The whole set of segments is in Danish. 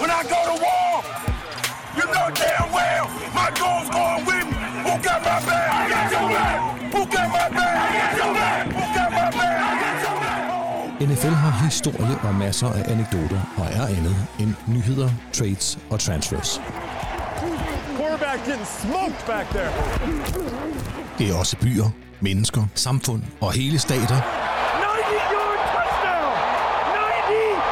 when I go to war. You know damn well my goal's going with me. Who got my back? I got your back. Who got my back? I got your back. Who got my back? I got your back. NFL har historie og masser af anekdoter og er andet end nyheder, trades og transfers. Quarterback getting smoked back there. Det er også byer, mennesker, samfund og hele stater,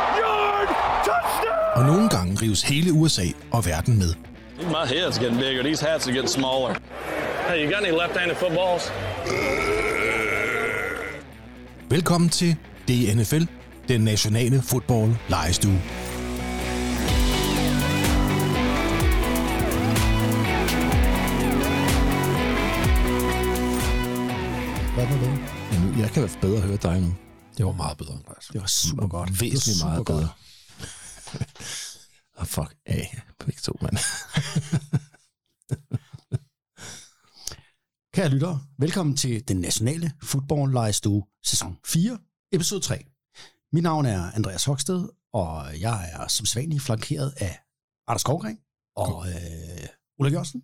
90-yard touchdown! 90-yard touchdown! og nogle gange rives hele USA og verden med. My head's getting bigger. These hats are getting smaller. Hey, you got any left-handed footballs? Velkommen til DNFL, den nationale fodbold lejestue. Hvad var det? Ja, nu, jeg kan være bedre høre dig nu. Det var meget bedre. Det var super godt. Væsentligt det var meget super bedre. oh, fuck af. Begge to, mand. Kære lyttere, velkommen til den nationale fodboldlejestue, sæson 4, episode 3. Mit navn er Andreas Hoksted, og jeg er som sædvanlig flankeret af Anders Skovgren og øh, Ulla Jørgensen.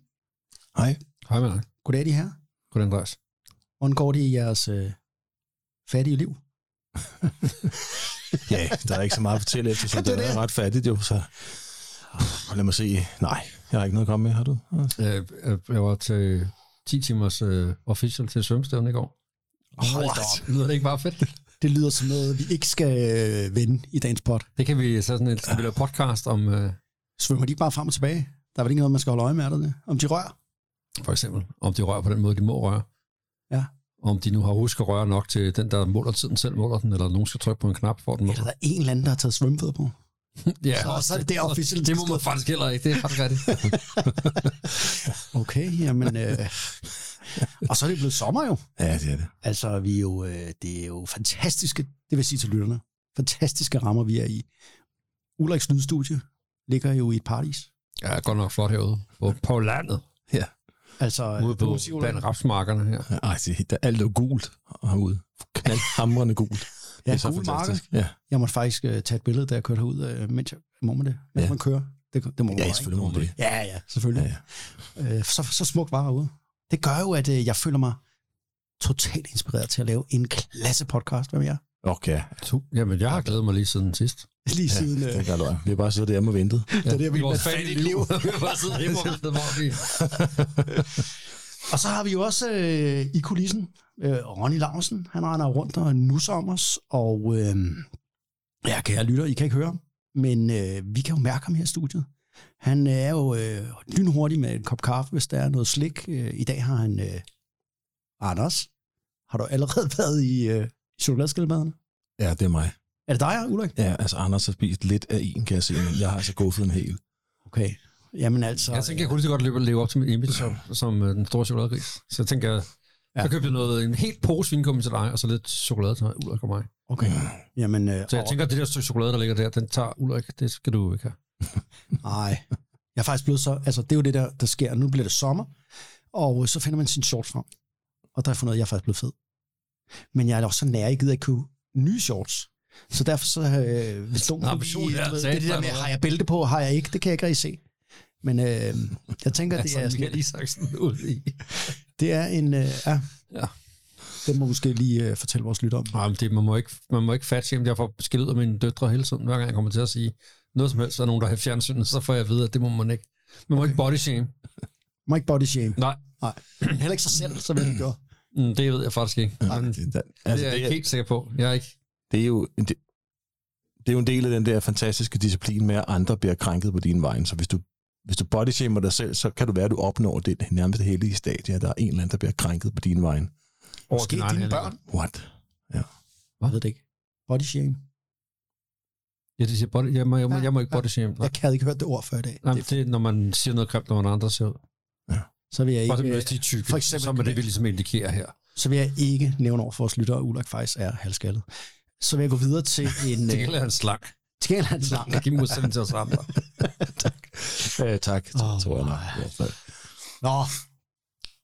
Hej. Hej med dig. Goddag, de her. Goddag, Andreas. Hvordan går det i jeres øh, fattige liv? Ja, der er ikke så meget at fortælle efter, så Ja, det er det er det. ret fattigt jo, så... Lad mig se. Nej, jeg har ikke noget at komme med, har du? Øh, øh, Jeg var til 10 timers uh, official til svømmestævne i går. Hold da. Lyder det ikke bare fedt? Det lyder som noget, vi ikke skal øh, vende i dagens pot. Det kan vi så sådan vi lave podcast om, uh, Svømmer de ikke bare frem og tilbage? Der er vel ikke noget, man skal holde øje med, er der det? Om de rører? for eksempel, om de rører på den måde, de må røre. Ja. Om de nu har husket at røre nok til den, der måler tiden selv måler den, eller nogen skal trykke på en knap for den Eller måler. der er en eller anden, der har taget svømmefødder på? Ja, Så- så er det det officielt. Det må man faktisk heller ikke, det er faktisk rigtigt. Okay, jamen... Øh, og så er det blevet sommer jo. Ja, det er det. Altså, vi er jo, øh, det er jo fantastiske, det vil sige til lytterne, fantastiske rammer, vi er i. Ulriks lydstudie ligger jo i et paradis. Ja, godt nok flot herude. På, på landet. Ja. Altså, Ude på Ulrik, blandt rapsmarkerne her. Ej, det, der, alt er gult herude. Knaldhamrende gult. ja, det er så marker. fantastisk. Ja. Jeg måtte faktisk uh, tage et billede, da jeg kørte herud, uh, mens jeg, må man det? Mens Ja. man kører? Det, det må man ja, bare, selvfølgelig må man det. Ja, ja, selvfølgelig. Ja, Ja, ja. Uh, så, så smukt var herude. Det gør jo, at uh, jeg føler mig totalt inspireret til at lave en klasse podcast. Hvad med jer? Okay. Jamen, jeg har glædet mig lige siden sidst. Lige Ja, siden... det kan løg. Vi har bare siddet derhjemme og ventet. Ja, det er det, vi vores fandt fattige i liv. liv. Vi har bare siddet hjemme og ventet, hvor vi... Og så har vi jo også øh, i kulissen øh, Ronny Larsen. Han render rundt og nusser om os. Og øh, ja, kære lytter, I kan ikke høre ham, men øh, vi kan jo mærke ham her i studiet. Han er jo øh, lynhurtig med en kop kaffe, hvis der er noget slik. Øh, I dag har han... Øh, Anders, har du allerede været i øh, chokoladeskildpadderne? Ja, det er mig. Er det dig, Ulrik? Ja, altså Anders har spist lidt af en, kan jeg se, men jeg har altså guffet en hel. Okay. Jamen altså... Jeg tænker, jeg kunne lige så godt leve, leve op til mit image som, som øh, den store chokoladegris. Så jeg tænker, jeg, Ja. jeg købte noget, en helt pose vingummi til dig, og så lidt chokolade til Ulrik og mig. Okay. Jamen, øh, Så jeg tænker, at det der stykke chokolade, der ligger der, den tager Ulrik, det skal du ikke have. Nej, jeg er faktisk blevet så... Altså, det er jo det, der, der sker. Nu bliver det sommer, og så finder man sin shorts frem. Og der har jeg fundet ud af, at jeg er faktisk blevet fed. Men jeg er også så nær, jeg gider ikke købe nye shorts. Så derfor så... Øh, hvis nogen kunne ved, sat det, det der med, har jeg bælte på, har jeg ikke, det kan jeg ikke rigtig se. Men øh, jeg tænker, det Altså, er, sådan, Isaksen ud i. det er en... Øh, ja, Ja. det må måske lige øh, fortælle vores lytter om. Nej, men det, man må ikke, man må ikke fatshame. Jeg får besked af mine døtre hele tiden, hver gang jeg kommer til at sige noget som helst, der er nogen, der har fjernsynet, så får jeg at vide, at det må man ikke. Man må ikke body shame. Må ikke body shame. Nej, Nej. Heller ikke sig selv, så vil det gøre. mm, det ved jeg faktisk ikke. Nej, det, det, det altså, er jeg det, ikke er, helt sikker på. Jeg er ikke... det, er jo en, det, det er jo en del af den der fantastiske disciplin med, at andre bliver krænket på din vej. Så hvis du, hvis du bodyshamer dig selv, så kan du være, at du opnår det nærmest heldige stadie, at der er en eller anden, der bliver krænket på din vej. Over Måske dine børn. What? Jeg ved det ikke. Body shame. Ja, det siger body, jeg, må, jeg, må, jeg må ikke body shame. Nej, Jeg havde ikke hørt det ord før i dag. Nej, det er, når man siger noget grimt, når man andre ser ud. Så vil jeg Ikke, ikke, hvis de er tykke, for eksempel- som det, vi ligesom indikerer her. så vil jeg ikke nævne over for vores lyttere, at Ulrik faktisk er halvskaldet. Så vil jeg gå videre til en... Det øh, gælder en slang. til en hans lang. Der giver modsætning til os andre. Øh, tak, oh, tror jeg nok. Nå,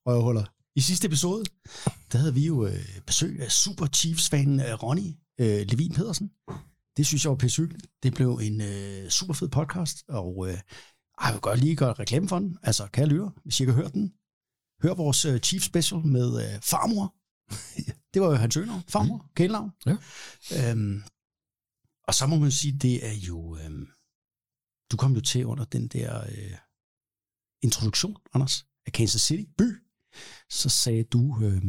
røvhuller. I sidste episode, der havde vi jo øh, besøg af Super Chiefs-fanen øh, Ronny øh, Levin Pedersen. det synes jeg var pissehyggeligt. Det blev en øh, super fed podcast, og øh, jeg vil godt lige gøre reklame for den. Altså, kan jeg lytte, hvis I ikke har hørt den? Hør vores øh, Chief Special med øh, Farmor. det var jo hans øgenavn, Farmor, mm. kælenavn. Ja. Øhm, og så må man sige, det er jo... Øhm, du kom jo til under den der øh, introduktion, Anders, af Kansas City by. Så sagde du, øh,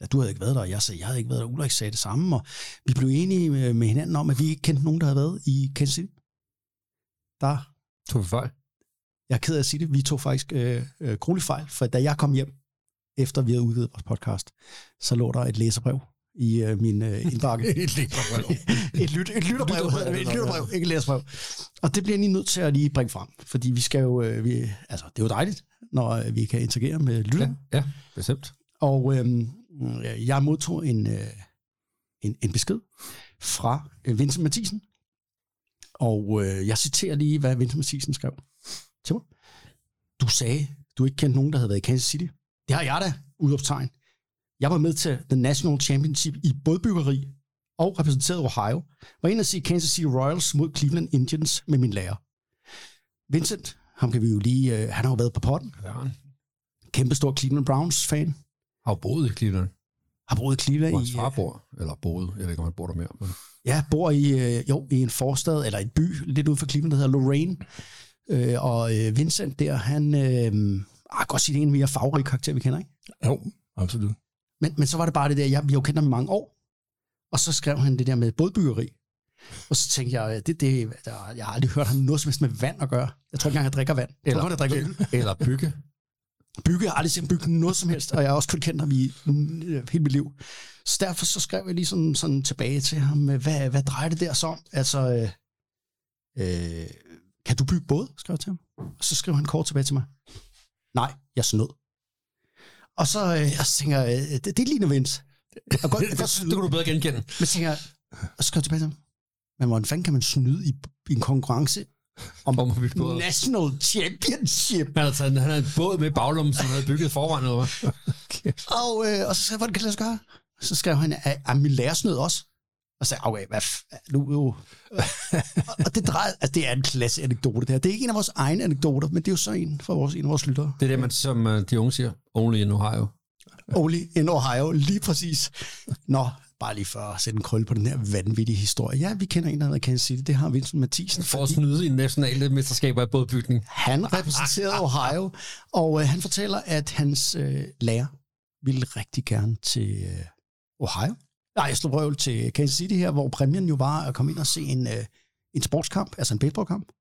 at du havde ikke været der, og jeg sagde, jeg havde ikke været der. Ulrik sagde det samme, og vi blev enige med, med hinanden om, at vi ikke kendte nogen, der havde været i Kansas City. Der, Tog vi fejl? Jeg er ked af at sige det, vi tog faktisk øh, øh, fejl, for da jeg kom hjem, efter vi havde udgivet vores podcast, så lå der et læserbrev i øh, min øh, indbakke. Et læserbrev. et, lyt, et lytterbrev, et lytterbrev, ikke et læserbrev. Og det bliver jeg lige nødt til at lige bringe frem, fordi vi skal jo, øh, vi, altså det er jo dejligt, når øh, vi kan interagere med lytterne. Ja, ja, bestemt. Og øhm, øh, jeg modtog en, øh, en, en besked fra øh, Vincent Mathisen. Og øh, jeg citerer lige, hvad Vincent Mathisen skrev til mig. Du sagde, du ikke kendte nogen, der havde været i Kansas City. Det har jeg da, udopstegn. Jeg var med til The National Championship i bådbyggeri og repræsenterede Ohio. Var inde at sige Kansas City Royals mod Cleveland Indians med min lærer. Vincent, ham kan vi jo lige, øh, han har jo været på potten. Ja, Kæmpe stor Cleveland Browns fan. har jo boet i Cleveland, Har boet i Cleveland hvor i, hans far bor. Eller boet, jeg ved ikke, om han bor der mere. Men Ja, bor i, øh, jo, i en forstad, eller en by, lidt ude for Cleveland, der hedder Lorraine. Øh, og øh, Vincent der, han, øh, ah, godt sige, det er en mere farverige karakterer, vi kender, ikke? Jo, absolut. Men, men så var det bare det der, jeg, vi har jo kendt ham i mange år. Og så skrev han det der med bådbyggeri. Og så tænkte jeg, det, det, der, jeg har aldrig hørt ham noget som helst med vand at gøre. Jeg tror ikke engang, han drikker vand. Jeg tror han drikker øl. eller bygge. Bygge, jeg har aldrig set bygge noget som helst, og jeg har også kun kendt ham i øh, hele mit liv. Så derfor så skrev jeg ligesom sådan tilbage til ham, hvad, hvad drejer det der så om? Altså, øh, øh, du bygge båd? skrev jeg til ham. Og så skrev han kort tilbage til mig. Nej, jeg snød. Og så, øh, jeg tænker øh, det, det ligner Vince. Jeg godt, jeg godt Det kunne du bedre genkende. men tænker og så skrev jeg tilbage til ham. Men hvordan fanden kan man snyde i, i en konkurrence om Om. National Championship? Han havde, taget, han havde en båd med baglommen, som han havde bygget forvejen. Eller hvad? Og, øh, og så sagde jeg, hvordan kan det lade sig gøre? Så skrev han, at, at min lærer snød også. Og så sagde okay, hvad f- nu, nu. og, det, drejer, altså, det er en klasse anekdote, det her. Det er ikke en af vores egne anekdoter, men det er jo så en fra vores, en af vores lyttere. Det er det, man, som uh, de unge siger. Only in Ohio. Only in Ohio, lige præcis. Nå, bare lige for at sætte en krølle på den her vanvittige historie. Ja, vi kender en, der hedder Kansas City. Det har Vincent Mathisen. For at snyde i nationale mesterskaber af bådbygning. Han repræsenterede Ohio, og øh, han fortæller, at hans øh, lærer ville rigtig gerne til øh, Ohio. Nej, jeg slog røvel til Kansas City her, hvor præmien jo var at komme ind og se en, øh, en sportskamp, altså en baseballkamp.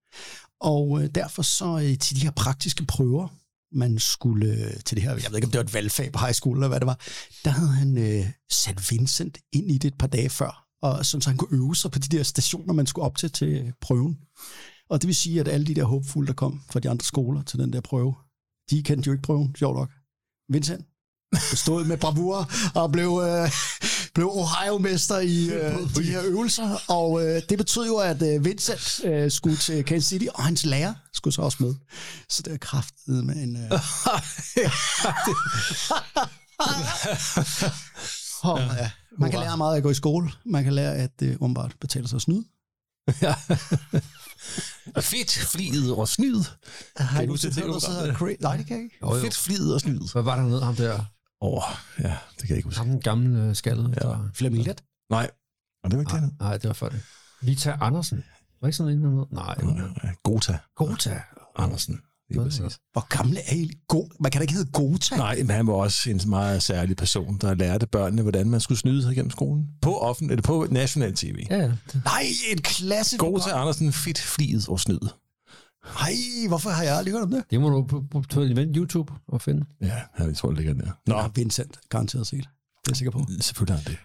Og øh, derfor så øh, til de her praktiske prøver, man skulle øh, til det her, jeg ved ikke, om det var et valgfag på high school eller hvad det var, der havde han øh, sat Vincent ind i det et par dage før, og sådan, så han kunne øve sig på de der stationer, man skulle op til til prøven. Og det vil sige, at alle de der håbfulde, der kom fra de andre skoler til den der prøve, de kendte jo ikke prøven, sjovt nok. Vincent stod med bravur og blev, øh, blev Ohio-mester i øh, de her øvelser. Og øh, det betød jo, at øh, Vincent øh, skulle til Kansas City, og hans lærer skulle så også med. Så det er kraftet med en... Øh... oh, ja. Man kan lære meget af at gå i skole. Man kan lære, at det umiddelbart betaler sig at snyde. Fedt, flidet og snyd. Har Kan du set det, Nej, det kan jeg ikke. Fedt, flidet og snyd. Hvad var der nede ham der? Åh, oh, ja, det kan jeg ikke huske. Ham den gamle øh, skaldet. Ja. Flemming Let. Nej, og det var ikke Nej, det. nej, det var for det. Vita Andersen. Var ikke sådan en eller anden? Nej, det Ja, Gota Gota. Andersen. Lige Nå, præcis. Hvor gamle er I? Go- Man kan da ikke hedde Gota. Nej, men han var også en meget særlig person, der lærte børnene, hvordan man skulle snyde sig gennem skolen. På offent, eller på national tv. Ja, ja. Det- Nej, en klasse. Gota Andersen, fedt, flidet og snyd. Nej, hvorfor har jeg aldrig hørt om det? Det må du på, på, på YouTube og finde. Ja, jeg tror, det ligger der. Nå, ja, Vincent, garanteret set. Det er jeg sikker på. selvfølgelig han det.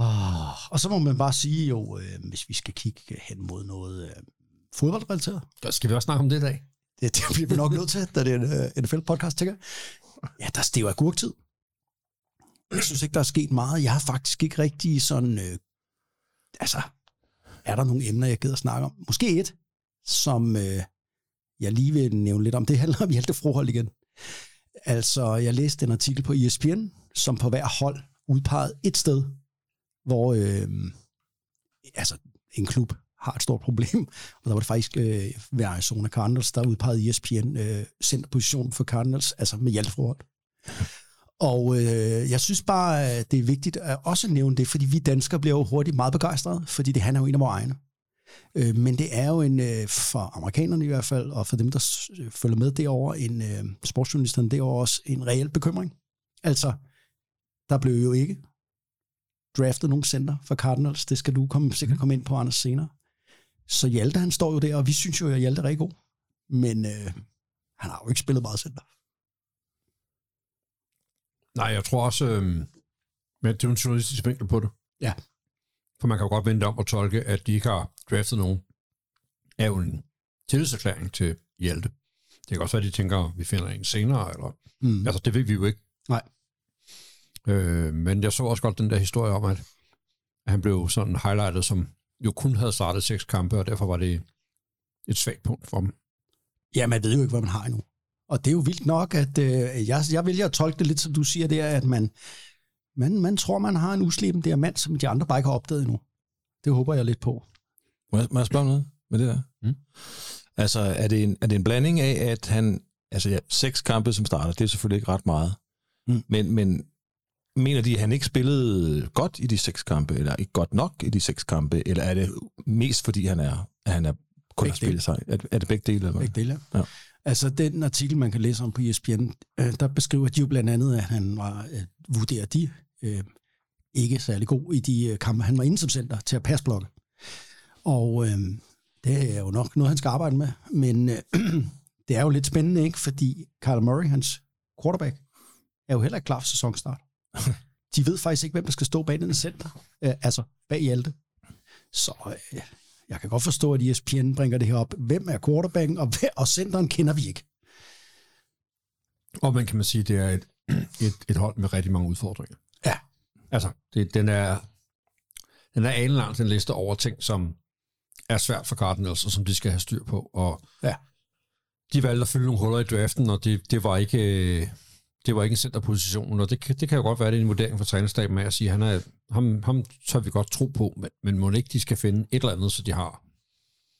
Oh, og så må man bare sige jo, øh, hvis vi skal kigge hen mod noget øh, fodboldrelateret. Skal vi også snakke om det i dag? Det, det bliver vi nok nødt til, da det er en uh, NFL-podcast, tænker jeg. Ja, der er jo agurktid. Jeg synes ikke, der er sket meget. Jeg har faktisk ikke rigtig sådan... Øh, altså, er der nogle emner, jeg gider at snakke om? Måske et, som øh, jeg lige vil nævne lidt om. Det handler om hjaltefrohold igen. Altså, jeg læste en artikel på ESPN, som på hver hold udpegede et sted, hvor... Øh, altså, en klub har et stort problem. Og der var det faktisk øh, ved Arizona Cardinals, der udpegede ESPN øh, centerpositionen for Cardinals, altså med Hjalte Og øh, jeg synes bare, øh, det er vigtigt at også nævne det, fordi vi danskere bliver jo hurtigt meget begejstrede, fordi det handler jo en af vores egne. Øh, men det er jo en, øh, for amerikanerne i hvert fald, og for dem, der øh, følger med derover en øh, sportsjournalisterne derovre også, en reel bekymring. Altså, der blev jo ikke draftet nogen center for Cardinals. Det skal du komme, sikkert komme ind på, Anders, senere. Så Hjalte, han står jo der, og vi synes jo, at Hjalte er rigtig god. Men øh, han har jo ikke spillet meget center. Nej, jeg tror også, øh, men det er en journalistisk vinkel på det. Ja. For man kan jo godt vente om at tolke, at de ikke har draftet nogen, er jo en tillidserklæring til Hjalte. Det kan også være, at de tænker, at vi finder en senere, eller... Mm. Altså, det ved vi jo ikke. Nej. Øh, men jeg så også godt den der historie om, at han blev sådan highlightet, som jo kun havde startet seks kampe, og derfor var det et svagt punkt for dem. Ja, man ved jo ikke, hvad man har endnu. Og det er jo vildt nok, at øh, jeg, jeg vælger at tolke det lidt, som du siger der, at man, man, man tror, man har en usleben diamant, som de andre bare ikke har opdaget endnu. Det håber jeg lidt på. Må jeg, må jeg spørge noget med det der? Mm. Altså, er det, en, er det en blanding af, at han... Altså, ja, seks kampe som starter, det er selvfølgelig ikke ret meget. Mm. Men, men mener de, at han ikke spillede godt i de seks kampe, eller ikke godt nok i de seks kampe, eller er det mest fordi, han er, at han er kun Begge har spillet sig? Er, er det begge dele? Eller? Begge dele. Ja. Altså, den artikel, man kan læse om på ESPN, øh, der beskriver de jo blandt andet, at han var, øh, vurderer de, øh, ikke særlig god i de øh, kampe, han var inde som center til at passblokke. Og øh, det er jo nok noget, han skal arbejde med. Men øh, det er jo lidt spændende, ikke? Fordi Kyler Murray, hans quarterback, er jo heller ikke klar for sæsonstart. De ved faktisk ikke, hvem der skal stå bag den center. Øh, altså, bag Hjalte. Så øh, jeg kan godt forstå, at ESPN bringer det her op. Hvem er quarterbacken, og, hvem- og centeren kender vi ikke. Og man kan man sige, det er et, et, et hold med rigtig mange udfordringer. Altså, det, den er den er alen langt en liste over ting, som er svært for Cardinals, og som de skal have styr på. Og Ja. de valgte at fylde nogle huller i draften, og det, det var ikke det var ikke en centerposition, og det, kan- det kan jo godt være, det er en vurdering fra trænerstaben med at sige, han er, ham, ham tør vi godt tro på, men, men må ikke de skal finde et eller andet, så de har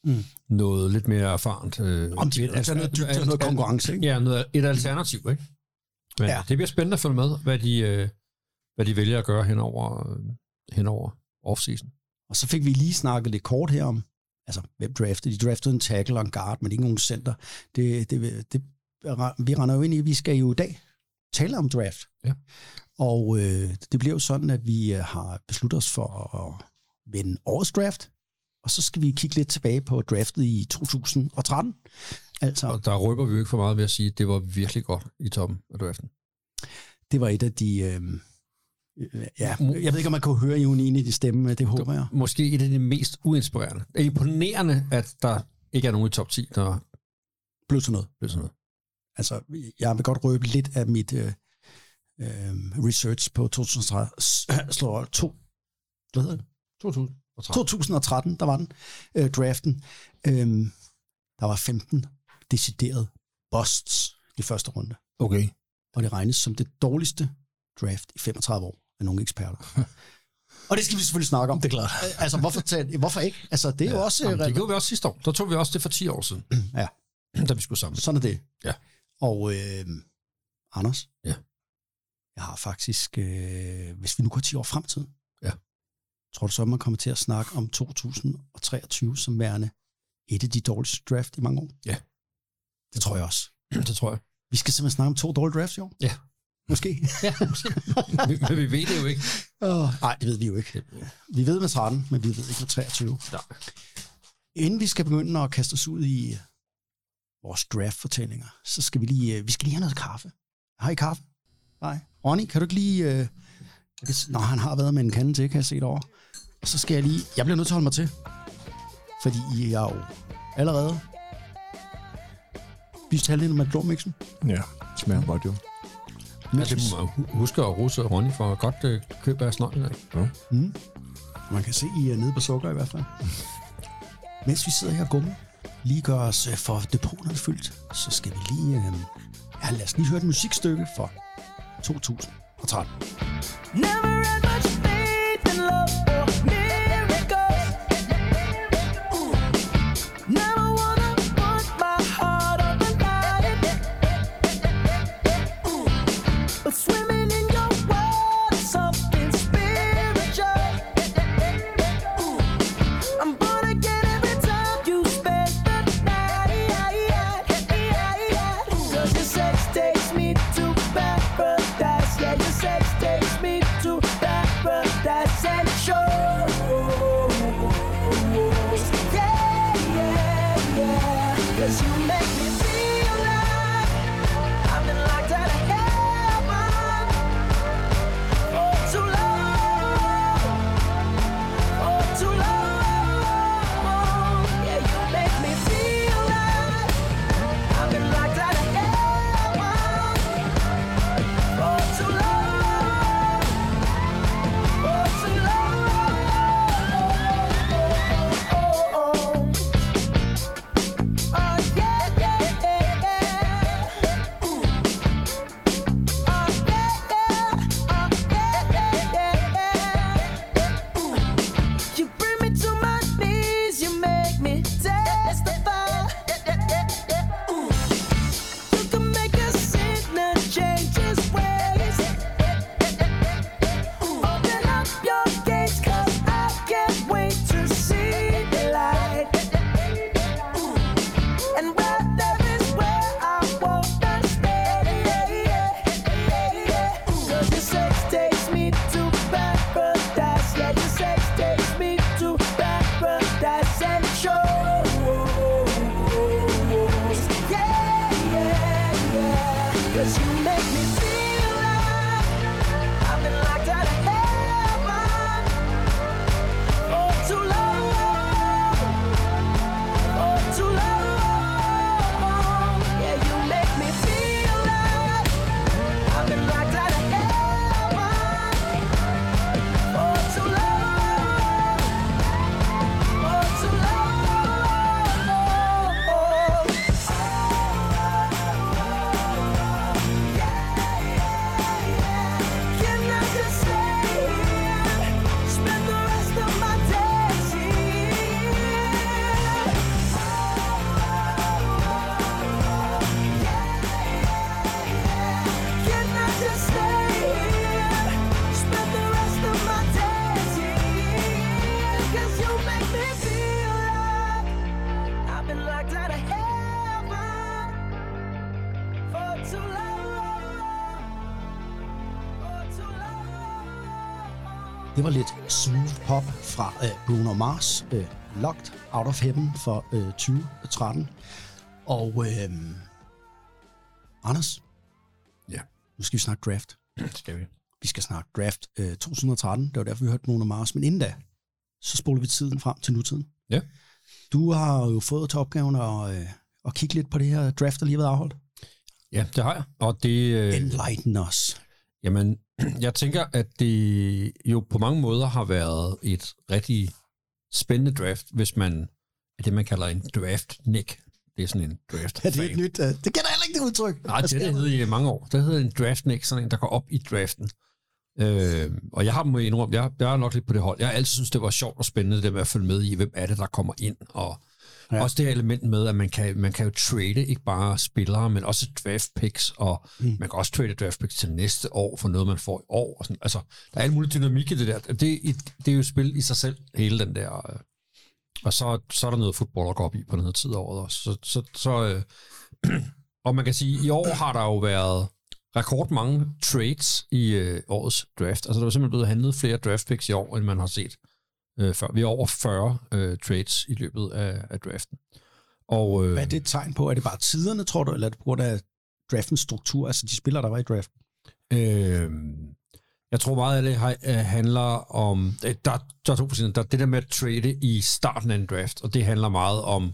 Mm. noget lidt mere erfarent. Øh, Om de altså noget og noget konkurrence, ikke? Ja, noget, et alternativ, ikke? Men ja. det bliver spændende at følge med, hvad de, øh, hvad de vælger at gøre henover, øh, henover offseason. Og så fik vi lige snakket lidt kort her om, altså, hvem draftede? De draftede en tackle og en guard, men ikke nogen center. Det, det, det, vi render jo ind i, at vi skal jo i dag tale om draft. Ja. Og øh, det bliver jo sådan, at vi øh, har besluttet os for at vinde årets draft, og så skal vi kigge lidt tilbage på draftet i 2013. Altså, Og der røber vi jo ikke for meget ved at sige, at det var virkelig godt i toppen af draften. det var et af de... Øh, ja, jeg ved ikke, om man kunne høre Jon i de stemme, det håber jeg. Måske et af de mest uinspirerende. Det er imponerende, at der ikke er nogen i top 10, der Blev til noget. blev sådan noget. altså, jeg vil godt røbe lidt af mit øh, øh, research på 2013. Slår to, hvad hedder det? 2013. 2013, der var den, øh, draften. Øhm, der var 15 deciderede busts i første runde. Okay. Og det regnes som det dårligste draft i 35 år af nogle eksperter. og det skal vi selvfølgelig snakke om. Det er klart. Altså, hvorfor, tage, hvorfor ikke? Altså, det er jo også... Jamen, øh, det gjorde vi også sidste år. Der tog vi også det for 10 år siden. Ja. Da vi skulle sammen. Sådan er det. Ja. Og øh, Anders? Ja. Jeg har faktisk, øh, hvis vi nu går 10 år frem i tiden, Ja. tror du så, at man kommer til at snakke om 2023 som værende et af de dårligste draft i mange år? Ja. Det tror jeg også. Det tror jeg. Vi skal simpelthen snakke om to dårlige drafts i år? Ja. Måske? Ja, måske. men, vi ved det jo ikke. oh, nej, det ved vi jo ikke. Vi ved med 13, men vi ved ikke med 23. Nej. Inden vi skal begynde at kaste os ud i vores draft-fortællinger, så skal vi lige, øh, vi skal lige have noget kaffe. Har I kaffe? Nej. Ronny, kan du ikke lige... Øh, nå, han har været med en kande til, kan jeg se derovre. Og så skal jeg lige... Jeg bliver nødt til at holde mig til. Fordi I er jo allerede spist halvdelen af McDonald's'en. Ja, smager godt jo. Ja, det må man hu- huske at rose Ronny for godt øh, køb af snøj. Mm. Man kan se, I er nede på sukker i hvert fald. Mens vi sidder her og gummer, lige gør os øh, for depoterne fyldt, så skal vi lige... Øh, ja, lad os lige høre et musikstykke for 2013. Never Bruno Mars, øh, Locked Out of Heaven for øh, 2013. Og øh, Anders, Ja, nu skal vi snakke draft. skal vi. Vi skal snakke draft øh, 2013. Det var derfor, vi hørte Bruno Mars. Men inden da, så spoler vi tiden frem til nutiden. Ja. Du har jo fået til opgaven at, øh, at kigge lidt på det her draft, der lige har været afholdt. Ja, det har jeg. Og det, øh, Enlighten os. Jamen, jeg tænker, at det jo på mange måder har været et rigtig spændende draft, hvis man er det, man kalder en draft-nick. Det er sådan en draft Er det et nyt? Uh, det kender heller ikke det udtryk. Nej, det er det der? hedder i mange år. Det hedder en draft-nick, sådan en, der går op i draften. Øh, og jeg har må indrømme, jeg, jeg er nok lidt på det hold. Jeg har altid synes, det var sjovt og spændende, det med at følge med i, hvem er det, der kommer ind. Og Ja. også det her element med, at man kan, man kan jo trade ikke bare spillere, men også draft picks, og mm. man kan også trade draft picks til næste år for noget, man får i år. Og sådan. Altså, der er alle mulige dynamik i det der. Det, det er jo et spil i sig selv, hele den der... øh, Og så, så er der noget fodbold at gå op i på den her tid af året også. Så, så, så, øh, og man kan sige, i år har der jo været rekord mange trades i øh, årets draft. Altså der er simpelthen blevet handlet flere draft picks i år, end man har set øh, før. Vi har over 40 øh, trades i løbet af, af draften. Og, øh, Hvad er det et tegn på? Er det bare tiderne, tror du, eller er det på grund af draftens struktur, altså de spillere, der var i draften? Øh, jeg tror meget af det øh, handler om... øh, Der, der er to forskellige. Der er det der med at trade i starten af en draft, og det handler meget om...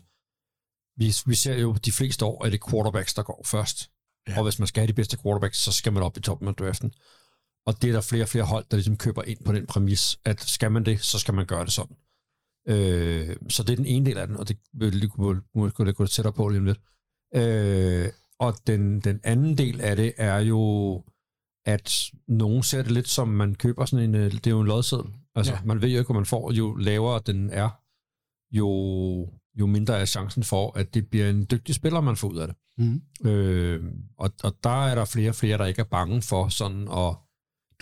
Vi, vi ser jo de fleste år, at det er quarterbacks, der går først. Ja. Og hvis man skal have de bedste quarterbacks, så skal man op i toppen af draften. Og det er der flere og flere hold, der ligesom køber ind på den præmis, at skal man det, så skal man gøre det sådan. Øh, så det er den ene del af den, og det vil lige kunne gå lidt tættere på lige om lidt. Øh, og den, den anden del af det er jo, at nogen ser det lidt som, man køber sådan en, øh, det er jo en lodseddel. Altså, ja. man ved jo ikke, hvad man får. Jo lavere den er, jo, jo mindre er chancen for, at det bliver en dygtig spiller, man får ud af det. Mm. Øh, og, og der er der flere og flere, der ikke er bange for sådan at,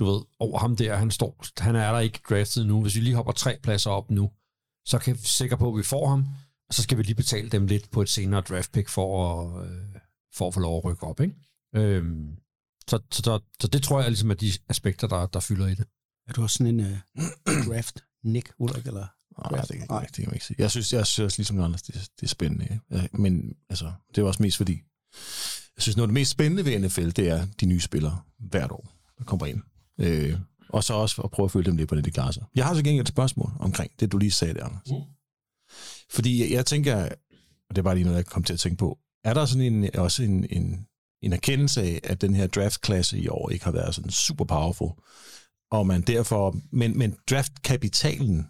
du ved, over ham der, han står, han er der ikke draftet nu. Hvis vi lige hopper tre pladser op nu, så kan vi sikre på, at vi får ham, og så skal vi lige betale dem lidt på et senere draft pick for at, øh, for at få lov at rykke op. Ikke? Øh, så, så, så, så det tror jeg ligesom er de aspekter, der, der fylder i det. Er du også sådan en uh, draft Nick Ulrik, eller Nej, det, det, det, kan man ikke sige. Jeg synes, jeg synes ligesom Anders, det, det er spændende. ikke? Ja, Men altså, det er også mest fordi, jeg synes, noget af det mest spændende ved NFL, det er de nye spillere hvert år, der kommer ind. Øh, og så også at prøve at følge dem lidt på det, de klarer sig. Jeg har så gengæld et spørgsmål omkring det, du lige sagde der, Anders. Mm. Fordi jeg, jeg tænker, og det er bare lige noget, jeg kom til at tænke på, er der sådan en, også en, en, en erkendelse af, at den her draftklasse i år ikke har været sådan super powerful, og man derfor, men, men draftkapitalen,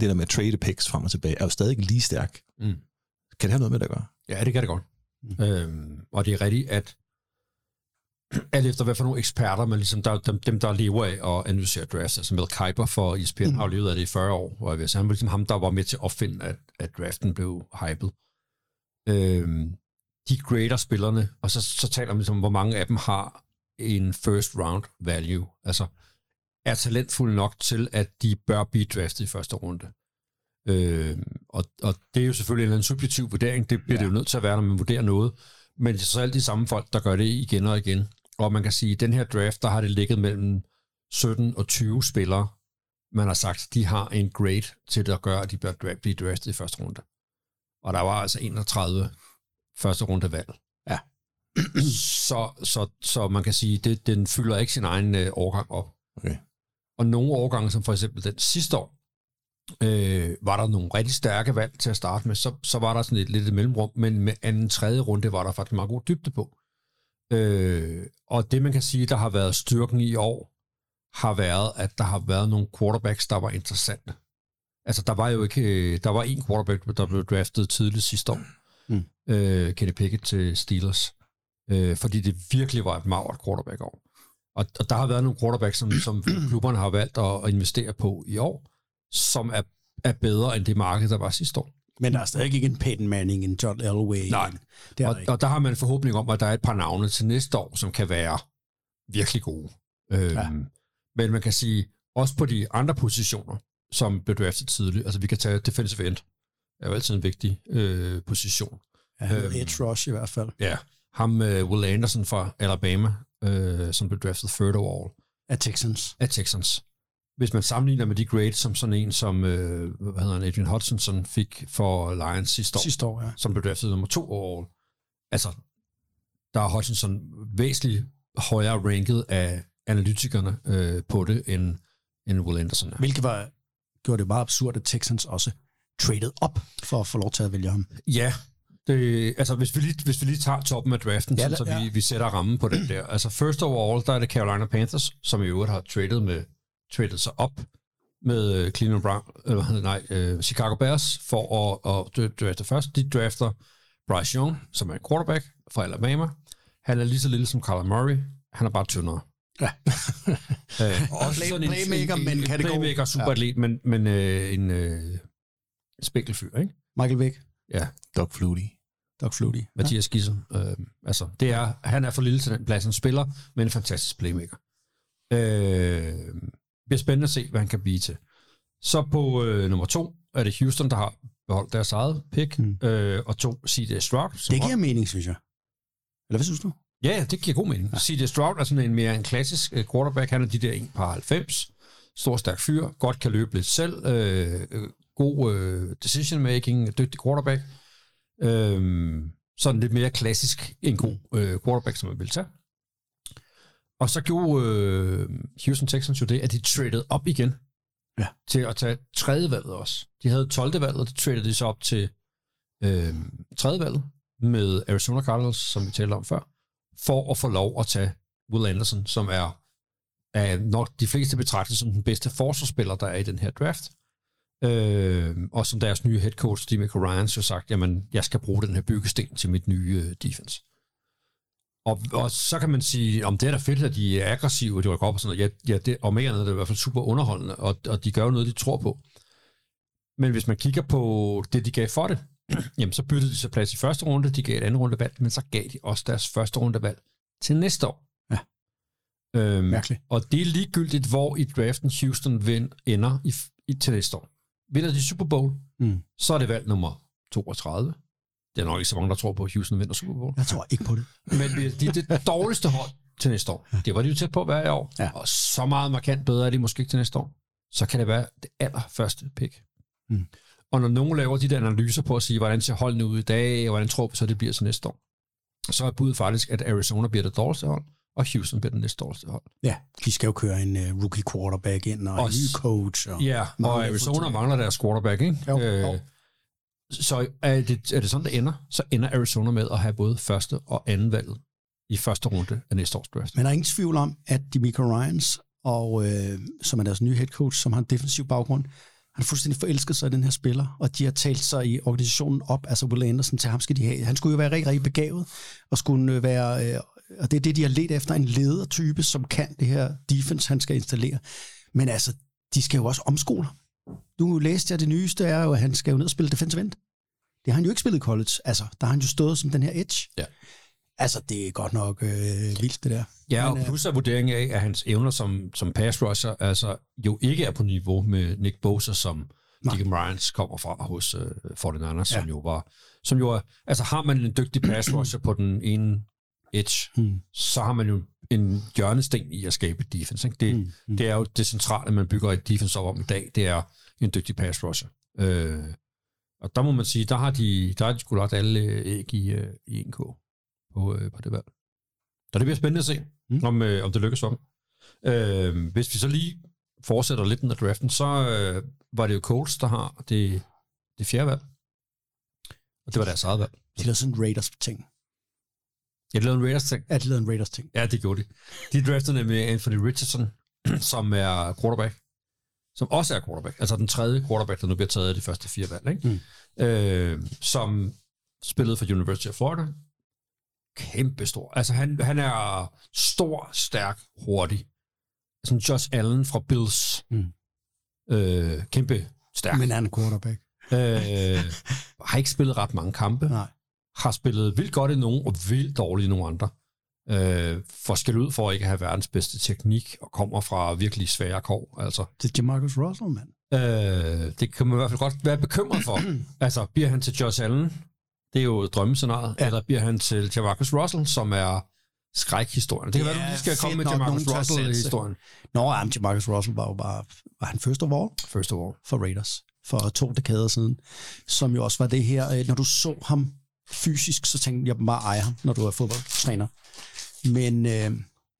det der med trade picks frem og tilbage, er jo stadig ikke lige stærk. Mm. Kan det have noget med det at gøre? Ja, det kan det godt. Mm. Øhm, og det er rigtigt, at alt efter hvad for nogle eksperter, man ligesom, der, dem, dem, der lever af at analysere drafts, altså Mel Kiper for ESPN mm. har levet af det i 40 år, og jeg han var ligesom ham, der var med til at opfinde, at, at draften blev hyped. Øhm, de grader spillerne, og så, så taler man ligesom, hvor mange af dem har en first round value, altså er talentfulde nok til, at de bør blive draftet i første runde. Øh, og, og det er jo selvfølgelig en eller anden subjektiv vurdering, det bliver ja. det jo nødt til at være, når man vurderer noget, men det er så alt de samme folk, der gør det igen og igen. Og man kan sige, at den her draft, der har det ligget mellem 17 og 20 spillere, man har sagt, de har en grade til at gøre, at de bør blive draftet i første runde. Og der var altså 31 første runde valg. Ja. så, så, så man kan sige, det, den fylder ikke sin egen øh, årgang op. Okay. Og nogle årgange, som for eksempel den sidste år, øh, var der nogle rigtig stærke valg til at starte med, så, så var der sådan et lidt et mellemrum, men med anden tredje runde var der faktisk meget god dybde på. Øh, og det man kan sige, der har været styrken i år, har været, at der har været nogle quarterbacks, der var interessante. Altså, der var jo ikke, øh, der var en quarterback, der blev draftet tidligt sidste år. Mm. Øh, Kenny Pickett til Steelers. Øh, fordi det virkelig var et magert quarterback år. Og, og der har været nogle quarterbacks, som, som klubberne har valgt at, at investere på i år, som er, er bedre end det marked, der var sidste år. Men der er stadig ikke en Peyton Manning, en John Elway. Nej. en- Det Og, ikke. og der har man en forhåbning om, at der er et par navne til næste år, som kan være virkelig gode. Øhm, Ja. Men man kan sige, også på de andre positioner, som blev draftet tidligt, altså vi kan tage defensive end, er jo altid en vigtig øh, position. Ja, øhm, Edge Rush i hvert fald. Ja. Ham, øh, Will Anderson fra Alabama, øh, som blev draftet third overall Af Texans. af Texans. Hvis man sammenligner med de grades, som sådan en som, øh, hvad hedder han, Adrian Hutchinson fik for Lions sidste år, Sidste år, ja. som blev draftet nummer to overall. Altså, der er Hutchinson væsentligt højere ranket af analytikerne øh, på det, end, end Will Anderson er. Hvilket var, gjorde det meget absurd, at Texans også traded op for at få lov til at vælge ham. Ja, det, altså hvis vi, lige, hvis vi lige tager toppen af draften, Ja, ja, så ja. vi, vi sætter rammen på den der. Altså first overall, der er det Carolina Panthers, som i øvrigt har traded, med, traded sig op med øh, Cleveland Brown, eller nej, øh, Chicago Bears for at, at dra- drafte først. De drafter Bryce Young, som er en quarterback fra Alabama. Han er lige så lille som Kyler Murray. Han er bare tyndere. Ja. øh, også Play- sådan en- playmaker, en, men en kan det playmaker, superatlet, men, men øh, en øh, spækkelfyr, ikke? Michael Vick, Ja. Doug Flutie. Doug Flutie. Mathias Gissel. Øh, altså, det er, han er for lille til den plads, han spiller, men en fantastisk playmaker. Øh, bliver spændende at se, hvad han kan blive til. Så på øh, nummer to er det Houston, der har beholdt deres eget pick, Mm. øh, og to C.J. Stroud. Det giver mening, synes jeg. Eller hvad synes du? Ja, ja, det giver god mening. Ja. C.J. Stroud er sådan en mere en klassisk øh, quarterback. Han er de der 1 par 90. Stor, stærk fyr. Godt kan løbe lidt selv. Øh, øh, god øh, decision making. Dygtig quarterback. Øh, sådan lidt mere klassisk en god øh, quarterback, som man vil tage. Og så gjorde øh, Houston Texans jo det, at de traded op igen Ja. til at tage tredje valget også. De havde 12. valget, og det traded de så op til øh, tredje valget med Arizona Cardinals, som vi talte om før, for at få lov at tage Will Anderson, som er, er nok de fleste betragtet som den bedste forsvarsspiller, der er i den her draft. Øh, og som deres nye head coach, Steve Ryans, jo sagt, jamen, jeg skal bruge den her byggesten til mit nye øh, defense. Og, og så kan man sige, om det er da fedt, at de er aggressive, og de rykker op og sådan noget. Ja, ja det, og mere er det i hvert fald super underholdende, og, og de gør jo noget, de tror på. Men hvis man kigger på det, de gav for det, jamen så byttede de så plads i første runde, de gav et andet rundevalg, men så gav de også deres første rundevalg til næste år. Ja. Øhm, Mærkeligt. Og det er ligegyldigt, hvor i draften Houston vind, ender i, i, til næste år. Vinder de Super Bowl, Mm. så er det valg nummer 32. Det er nok ikke så mange, der tror på, at Houston vinder Super Bowl. Jeg tror ikke på det. Men det de er det dårligste hold til næste år. Det var de jo tæt på i år. Ja. Og så meget markant bedre er de måske ikke til næste år. Så kan det være det allerførste pick. Mm. Og når nogen laver de der analyser på at sige, hvordan ser holdene ud i dag, og hvordan tror vi så, det bliver til næste år, så er budet faktisk, at Arizona bliver det dårligste hold, og Houston bliver det næste dårligste hold. Ja, de skal jo køre en uh, rookie quarterback ind, og, Og en ny coach. Og Ja, og Arizona mangler deres quarterback, ikke? Jo, jo. Så er det, er det sådan, det ender? Så ender Arizona med at have både første og anden valget i første runde af næste års draft. Men der er ingen tvivl om, at Demico Ryans, og, øh, som er deres nye head coach, som har en defensiv baggrund, han har fuldstændig forelsket sig i den her spiller, og de har talt sig i organisationen op, altså Will Anderson, til ham skal de have. Han skulle jo være rigtig, rigtig begavet, og skulle øh, være, øh, og det er det, de har let efter, en ledertype, som kan det her defense, han skal installere. Men altså, de skal jo også omskole. Nu læste jeg, det nyeste er jo, at han skal jo ned og spille defensive end. Det har han jo ikke spillet i college. Altså, der har han jo stået som den her edge. Ja. Altså, det er godt nok øh, vildt, det der. Ja, og Men, øh, plus er vurderingen af, at hans evner som, som pass rusher altså, jo ikke er på niveau med Nick Bosa, som Nej. Deacon Ryans kommer fra hos uh, 49ers, Ja. som jo var... Som jo er, altså har man en dygtig pass rusher på den ene edge, Hmm. så har man jo en hjørnesten i at skabe defense. Ikke? Det, Mm, mm. det er jo det centrale, man bygger et defense op om i dag, det er en dygtig pass rusher. Øh, og der må man sige, der har de, der har de sgu lagt alle øh, æg i, øh, i 1K på, øh, på det valg. Så det bliver spændende at se, Mm. mm. om, øh, om det lykkes for dem. Øh, hvis vi så lige fortsætter lidt med draften, så øh, var det jo Colts, der har det, det fjerde valg. Og det var deres eget valg. De lavede sådan en Raiders-ting. Jeg lavede en Raiders ting. Lavede en Raiders-ting. Ja, det gjorde de. De draftede nemlig Anthony Richardson, som er quarterback. Som også er quarterback. Altså den tredje quarterback, der nu bliver taget af de første fire valg. Ikke? Mm. Øh, som spillede for University of Florida. Kæmpe stor. Altså han, han er stor, stærk, hurtig. Sådan Josh Allen fra Bills. Mm. Øh, kæmpe stærk. Men han er quarterback. Øh, har ikke spillet ret mange kampe Nej. Har spillet vildt godt i nogen, og vildt dårligt i nogle andre. Øh, for skal ud for at ikke have verdens bedste teknik, og kommer fra virkelig svære kår. Altså, Det er Jamarcus Russell, mand. øh, det kan man i hvert fald godt være bekymret for. altså, bliver han til Josh Allen? Det er jo drømmescenariet. Ja. Eller bliver han til Jamarcus Russell, som er skrækhistorien? Det kan Ja, være, du lige skal komme med Jamarcus nogen tør Russell i sætte sig. historien. Nå, ja, Jamarcus Russell var jo bare... Var han first of all First of all. for Raiders for to dekader siden? Som jo også var det her... øh, Når du så ham fysisk, så tænkte jeg bare eje ham, når du er fodboldtræner. Men øh,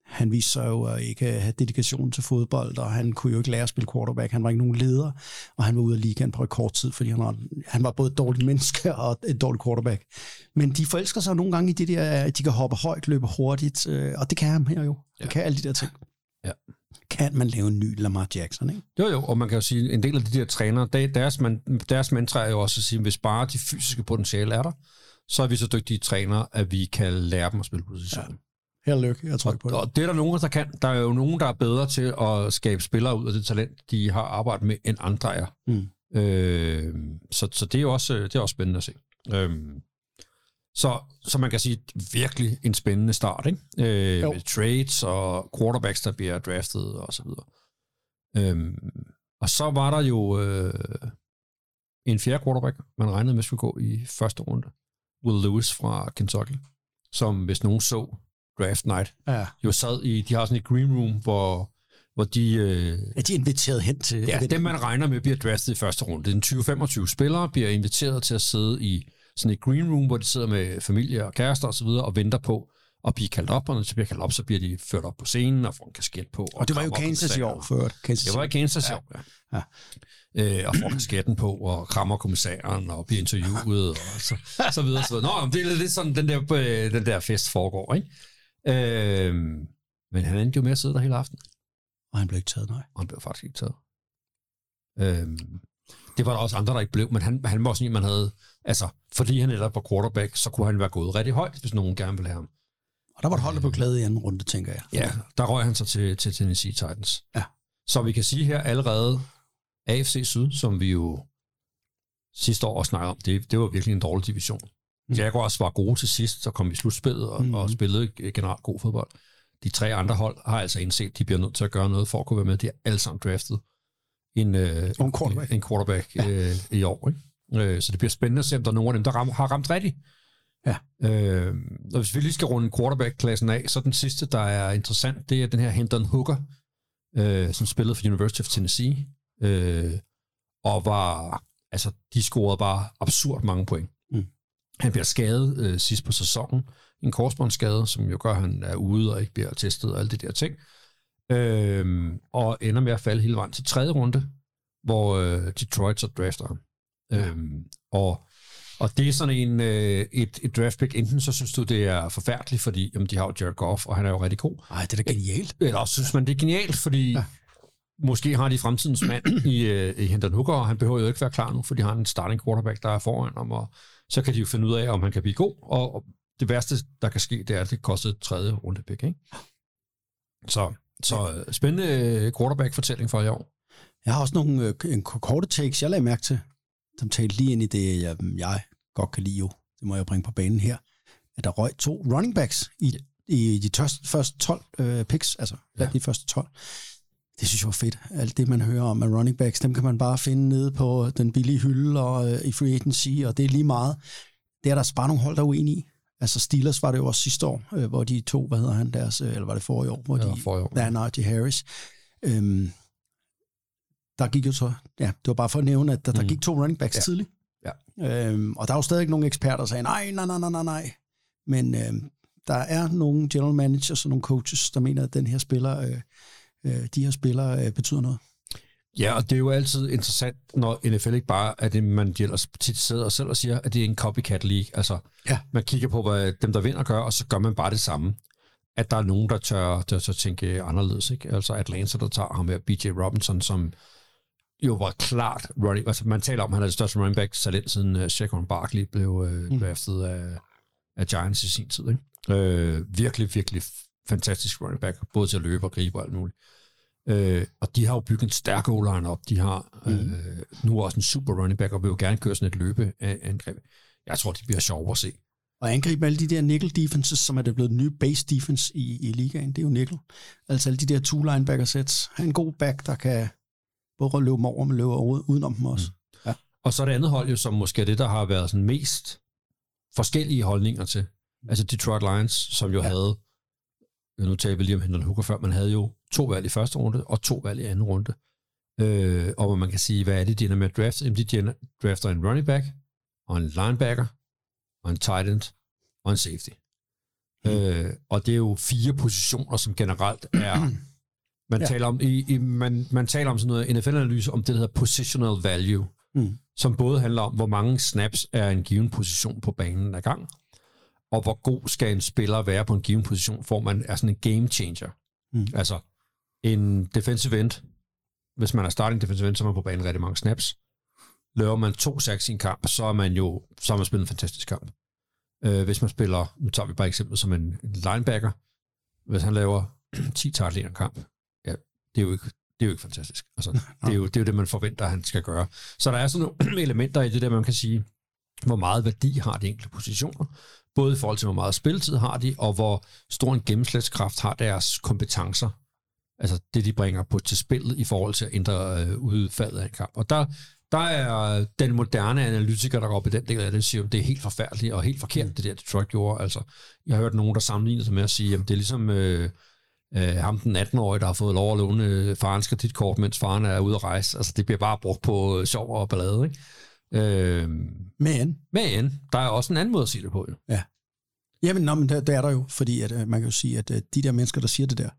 han viste sig jo at ikke have dedikation til fodbold, og han kunne jo ikke lære at spille quarterback. Han var ikke nogen leder, og han var ude af ligaen på rekordtid, fordi han var, han var både et dårligt menneske og et dårligt quarterback. Men de forelsker sig nogle gange i det der, at de kan hoppe højt, løbe hurtigt, øh, og det kan han her jo. Det Ja. kan alle de der ting. Ja. Kan man lave en ny Lamar Jackson, ikke? Jo, jo, og man kan jo sige, en del af de der trænere, der- deres, man, deres mantra er jo også at sige, hvis bare de fysiske potentiale er der, så er vi så dygtige trænere, at vi kan lære dem at spille position. Held og lykke, jeg tror på det. Og det er der nogen, der kan. Der er jo nogen, der er bedre til at skabe spillere ud af det talent, de har arbejdet med, end andre er. Mm. Øh, så, så det er jo også, det er også spændende at se. Øh, så, så man kan sige, virkelig en spændende start, ikke? Øh, Jo. med trades og quarterbacks, der bliver draftet og så videre. Øh, og så var der jo øh, en fjerde quarterback, man regnede med skulle gå i første runde. Will Lewis fra Kentucky, som hvis nogen så draft night, Ja. jo sad i, de har sådan et green room, hvor, hvor de, øh, Er de inviteret hen til... ja, dem man regner med bliver draftet i første runde. Den 20-25 spillere bliver inviteret til at sidde i sådan et green room, hvor de sidder med familie og kærester osv. Og, og venter på at blive kaldt op, og når de bliver kaldt op, så bliver de ført op på scenen og får en kasket på. Og det var jo Kansas i år kommissæren. før. Kansas Det var i Kansas i år, ja. Ja. Øh, og får kasketten på, og krammer kommissæren, og bliver interviewet, og så, så videre. Så videre. Nå, men det er lidt sådan, den der, øh, den der fest foregår, ikke? Øh, men han endte jo med at sidde der hele aftenen Og han blev ikke taget, nej. og han blev faktisk ikke taget. Øhm, det var der også andre, der ikke blev, men han, han var også en, man havde, altså, fordi han netop var quarterback, så kunne han være gået rigtig højt, hvis nogen gerne ville have ham. Og der var et hold, der blev glade i anden runde, tænker jeg. Ja, der røg han så til, til Tennessee Titans. Ja. Så vi kan sige her allerede, AFC Syd, som vi jo sidste år også snakkede om, det, det var virkelig en dårlig division. Mm. Jaguars var gode til sidst, så kom vi i slutspillet og, Mm. og spillede generelt god fodbold. De tre andre hold har altså indset, at de bliver nødt til at gøre noget for at kunne være med. De har alle sammen draftet en, øh, en quarterback. en quarterback ja. øh, i år. Ikke? Øh, så det bliver spændende at se, om der er nogen af dem, der ram, har ramt rigtigt. Ja. Øh, og hvis vi lige skal runde quarterback-klassen af, så den sidste, der er interessant, det er den her Hendon Hooker, øh, som spillede for University of Tennessee, øh, og var altså, de scorede bare absurd mange point. Mm. Han bliver skadet øh, sidst på sæsonen. En korsbåndsskade, som jo gør, at han er ude og ikke bliver testet og alle de der ting. Øhm, og ender med at falde hele vejen til tredje runde, hvor øh, Detroit så drafter ham. Øhm, og, og det er sådan en, øh, et, et draft pick. Enten så synes du, det er forfærdeligt, fordi jamen, de har jo Jared Goff, og han er jo rigtig god. Ej, det er da genialt. Eller også synes man, det er genialt, fordi ja. Ja. måske har de fremtidens mand i, øh, i Hendon Hooker, og han behøver jo ikke være klar nu, fordi de har en starting quarterback, der er foran ham, og så kan de jo finde ud af, om han kan blive god, og, og det værste, der kan ske, det er, at det koster tredje runde pick, ikke? Så, så øh, spændende øh, quarterback-fortælling for i år. Jeg har også nogle øh, en korte takes, jeg lagde mærke til, som talte lige ind i det, jeg, jeg godt kan lide jo. Det må jeg bringe på banen her. At der røg to running backs i, i de tørste, første 12 øh, picks, altså ja. Ja. de første 12. Det synes jeg var fedt. Alt det, man hører om af running backs, dem kan man bare finde nede på den billige hylde og øh, i free agency, og det er lige meget. Det er der bare nogle hold, der er uenige i. Altså Steelers var det jo også sidste år, øh, hvor de to, hvad hedder han deres, øh, eller var det forrige år, hvor Ja, de, forrige år. der er Najee Harris. Øhm, der gik jo så, ja, det var bare for at nævne, at der, der Mm. gik to running backs Ja. tidligt. Ja. Øhm, og der er jo stadig nogle eksperter, der sagde, nej, nej, nej, nej, nej, nej. Men øhm, der er nogle general managers og nogle coaches, der mener, at den her spiller, øh, øh, de her spillere øh, betyder noget. Ja, og det er jo altid interessant, når NFL ikke bare er det, man ellers tit sidder og selv og siger, at det er en copycat league. Altså, Ja. man kigger på, hvad dem, der vinder, gør, og så gør man bare det samme. At der er nogen, der tør, der tør tænke anderledes. Ikke? Altså Atlanta, der tager ham her, BJ Robinson, som jo var klart running. Altså, man taler om, at han er det største running back talent, siden uh, Shaquan Barkley blev uh, Mm. draftet af, af Giants i sin tid. Ikke? Øh, virkelig, virkelig fantastisk running back, både til at løbe og gribe og alt muligt. Øh, og de har jo bygget en stærk o op. De har Mhm. øh, nu også en super running back, og vil jo gerne køre sådan et løbeangreb. Jeg tror, de bliver sjove at se. Og angribe alle de der nickel defenses, som er det blevet den nye base defense i, i ligaen, det er jo nickel. Altså alle de der two linebacker sets. Han er en god back, der kan både løbe dem over, men løbe over- udenom dem også. Mm. Og så det andet hold jo, som måske er det, der har været sådan mest forskellige holdninger til. Altså Detroit Lions, som jo ja. havde, ja, nu taler vi lige om Hendon Hooker før, man havde jo to valg i første runde, og to valg i anden runde. Øh, og hvor man kan sige, hvad er det, de ender med at drafte? Jamen, de drafter en running back, og en linebacker, og en tight end, og en safety. Mm. Øh, og det er jo fire positioner, som generelt er... Man. Ja. taler om, i, i, man, man taler om sådan noget NFL-analyse om det, der hedder positional value, Mm. som både handler om, hvor mange snaps er en given position på banen ad gang, og hvor god skal en spiller være på en given position, for man er sådan en game changer. Mm. Altså, en defensive end, hvis man er starting defensive end, så er man på banen rigtig mange snaps. Laver man to sacks i en kamp, så er man jo så har man spillet en fantastisk kamp. Øh, hvis man spiller, nu tager vi bare eksempel som en, linebacker, hvis han laver 10 tacklinger i en kamp, ja, det er jo ikke, det er jo ikke fantastisk. Altså, det, er jo, det er jo det, man forventer, han skal gøre. Så der er sådan nogle elementer i det der, man kan sige, hvor meget værdi har de enkelte positioner, både i forhold til, hvor meget spilletid har de, og hvor stor en gennemslætskraft har deres kompetencer, altså det, de bringer på til spillet i forhold til at ændre øh, udfaldet af en kamp. Og der, der er den moderne analytiker, der går op i den del af det, siger, at det er helt forfærdeligt og helt forkert, det der Detroit gjorde. Altså, jeg har hørt nogen, der sammenligner sig med at sige, at det er ligesom øh, øh, ham den 18-årige, der har fået lov at låne øh, farens kreditkort, mens faren er ude at rejse. Altså, det bliver bare brugt på øh, sjov og ballade, ikke? Øh, Men, men der er også en anden måde at sige det på, jo. jamen, nå, men det, det er der jo, fordi at, øh, man kan jo sige, at øh, de der mennesker, der siger det der,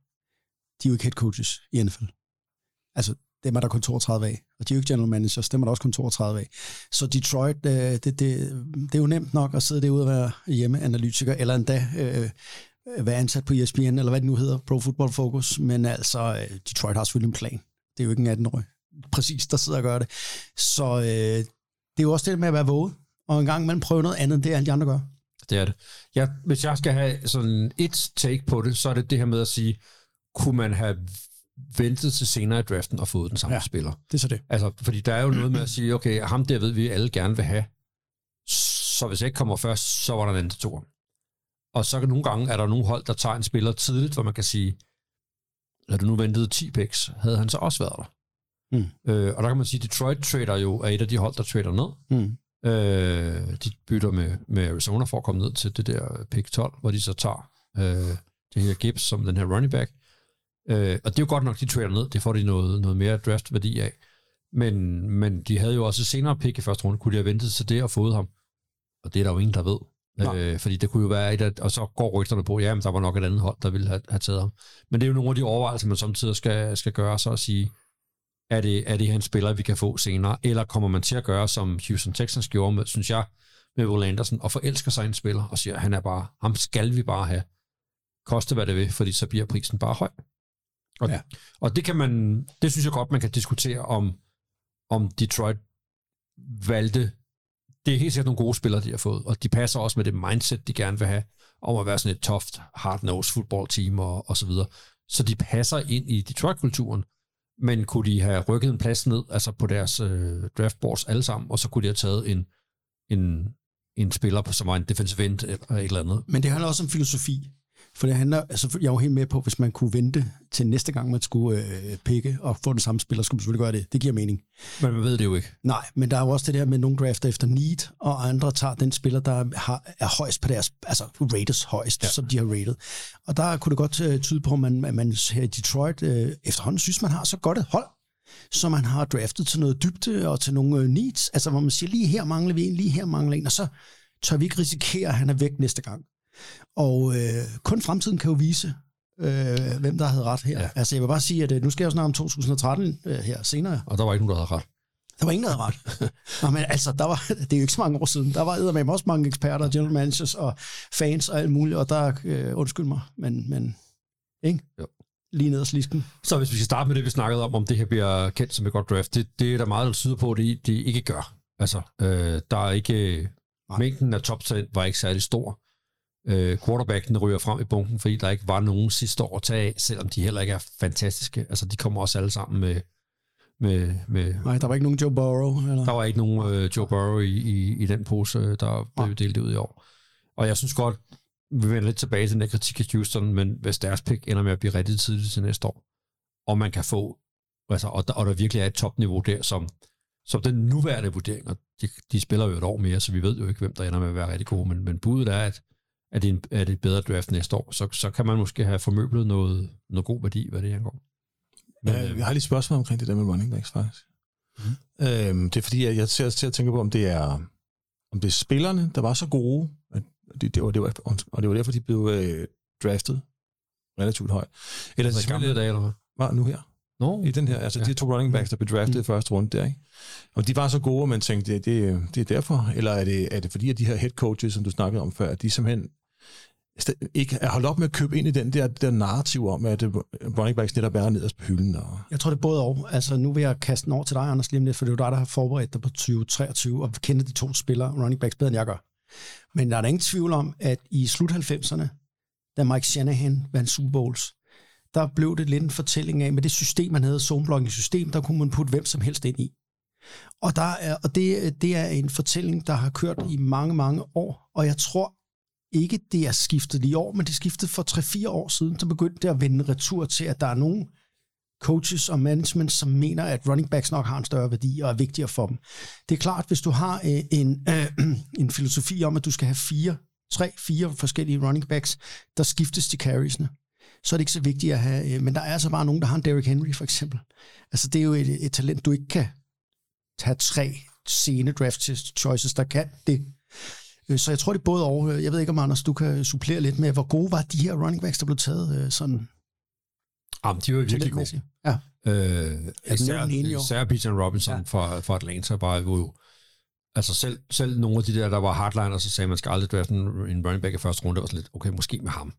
de er jo ikke head coaches i NFL. Altså, dem er der kun 32 af. Og de er jo ikke general managers, dem er der også kun 32 af. Så Detroit, øh, det, det, det er jo nemt nok at sidde derude og være hjemmeanalytiker, eller endda øh, være ansat på ESPN, eller hvad det nu hedder, Pro Football Focus. Men altså, øh, Detroit har selvfølgelig en plan. Det er jo ikke en 18-årig, præcis, der sidder og gør det. Så øh, det er jo også det med at være våget, og en gang man prøver noget andet, det alle de andre gør. Det er det. Ja, hvis jeg skal have sådan et take på det, så er det det her med at sige, kunne man have ventet til senere i draften og fået den samme ja. Spiller? Det er så det. Altså, fordi der er jo noget med at sige, okay, ham der ved vi alle gerne vil have. Så hvis jeg ikke kommer først, så var der en anden til toeren. Og så kan nogle gange, er der nogle hold, der tager en spiller tidligt, hvor man kan sige, når du nu ventede 10 picks, havde han så også været der. Mm. Øh, og der kan man sige, Detroit trader jo er et af de hold, der trader ned. Mm. Øh, de bytter med, med Arizona for at komme ned til det der pick 12, hvor de så tager øh, det her Gibbs som den her running back. Øh, og det er jo godt nok, de trader ned. Det får de noget, noget mere draftværdi af. Men, men de havde jo også senere pick i første runde. Kunne de have ventet til det og fået ham? Og det er der jo ingen, der ved. Nej. Øh, fordi det kunne jo være et, af- og så går rygterne på, ja, men der var nok et andet hold, der ville have, have taget ham. Men det er jo nogle af de overvejelser, man samtidig skal, skal gøre, så at sige, er det, er det her en spiller, vi kan få senere, eller kommer man til at gøre, som Houston Texans gjorde, med, synes jeg, med Will Anderson, og forelsker sig en spiller, og siger, han er bare, ham skal vi bare have. Koste hvad det vil, fordi så bliver prisen bare høj. Og, ja. og det kan man, det synes jeg godt, man kan diskutere om, om Detroit valgte, det er helt sikkert nogle gode spillere, de har fået, og de passer også med det mindset, de gerne vil have, om at være sådan et tough, hard-nosed football team og, og så videre. Så de passer ind i Detroit-kulturen, men kunne de have rykket en plads ned, altså på deres øh, draftboards alle sammen, og så kunne de have taget en, en, en spiller, som var en defensive end eller et eller andet. Men det handler også om filosofi. For det handler, altså jeg er jo helt med på, hvis man kunne vente til næste gang, man skulle øh, pikke og få den samme spiller, skulle man selvfølgelig gøre det. Det giver mening. Men man ved det jo ikke. Nej, men der er jo også det der med, nogle drafter efter need, og andre tager den spiller, der har, er højst på deres, altså rates højst, ja. som de har rated. Og der kunne det godt øh, tyde på, at man, at man her i Detroit øh, efterhånden synes, man har så godt et hold, så man har draftet til noget dybde og til nogle øh, needs. Altså hvor man siger, lige her mangler vi en, lige her mangler en, og så tør vi ikke risikere, at han er væk næste gang. Og øh, kun fremtiden kan jo vise, øh, hvem der havde ret her. Ja. Altså jeg vil bare sige, at øh, nu skal jeg jo snart om 2013 øh, her senere. Og der var ikke nogen, der havde ret. Der var ingen, der havde ret. Nå, men altså, der var, det er jo ikke så mange år siden. Der var med også mange eksperter, general managers og fans og alt muligt, og der, øh, undskyld mig, men, men ikke? Jo. Lige ned ad slisken. Så hvis vi skal starte med det, vi snakkede om, om det her bliver kendt som et godt draft, det, det er der meget, der tyder på, at det, det ikke gør. Altså, øh, der er ikke... Nej. Mængden af toptalent var ikke særlig stor. Øh, quarterbacken ryger frem i bunken, fordi der ikke var nogen sidste år at tage af, selvom de heller ikke er fantastiske. Altså, de kommer også alle sammen med... med, med Nej, der var ikke nogen Joe Burrow. Eller? der var ikke nogen øh, Joe Burrow i, i, i den pose, øh, der blev delt ud i år. Og jeg synes godt, vi vender lidt tilbage til den der kritik af Houston, men hvis deres pick ender med at blive rigtig tidligt til næste år, og man kan få, altså, og, der, og der virkelig er et topniveau der, som, som den nuværende vurdering, og de, de spiller jo et år mere, så vi ved jo ikke, hvem der ender med at være rigtig gode, men, men budet er, at, at det er, en, er det et bedre draft næste år, så, så kan man måske have formøblet noget, noget god værdi, hvad det angår. Men, Men, øh, jeg har lige et spørgsmål omkring det der med running backs, faktisk. Mm. Øhm, det er fordi, jeg, jeg ser til at tænke på, om det er om det er spillerne, der var så gode, at det, det, var, det var, og det var derfor, de blev øh, draftet relativt højt. Eller altså, gamle dage, eller hvad? var nu her, Nå, i den her, altså ja. de to running backs, der blev draftet mm. i første runde der, ikke? Og de var så gode, at man tænkte, det, det, det er derfor, eller er det, er det fordi, at de her head coaches, som du snakkede om før, de simpelthen ikke er holdt op med at købe ind i den der, der narrativ om, at øh, running backs netop er nederst på hylden. Og, Jeg tror, det er både og. Altså, nu vil jeg kaste den over til dig, Anders, lige lidt, for det er jo dig, der har forberedt dig på 2023 og kender de to spillere, running backs, bedre end jeg gør. Men der er da ingen tvivl om, at i slut 90'erne, da Mike Shanahan vandt Super Bowls, der blev det lidt en fortælling af, med det system, man havde, zoneblocking system, der kunne man putte hvem som helst ind i. Og, der er, og det, det er en fortælling, der har kørt i mange, mange år, og jeg tror ikke, det er skiftet lige i år, men det skiftede for 3-4 år siden, så begyndte det at vende retur til, at der er nogen coaches og management, som mener, at running backs nok har en større værdi og er vigtigere for dem. Det er klart, hvis du har øh, en, øh, en filosofi om, at du skal have fire, tre, fire forskellige running backs, der skiftes til carriesne, så er det ikke så vigtigt at have, øh, men der er altså bare nogen, der har en Derrick Henry for eksempel. Altså det er jo et, et talent, du ikke kan tage tre sene draft choices, der kan det. Øh, Så jeg tror, det er både over. Jeg ved ikke, om Anders, du kan supplere lidt med, hvor gode var de her running backs, der blev taget øh, sådan Jamen, de var virkelig gode. Ja. Øh, især, især Bijan Robinson Ja. fra, fra Atlanta var jo... Altså selv, selv nogle af de der, der var hardliners, så sagde man, skal aldrig drafte en, en running back i første runde, det var sådan lidt, okay, måske med ham.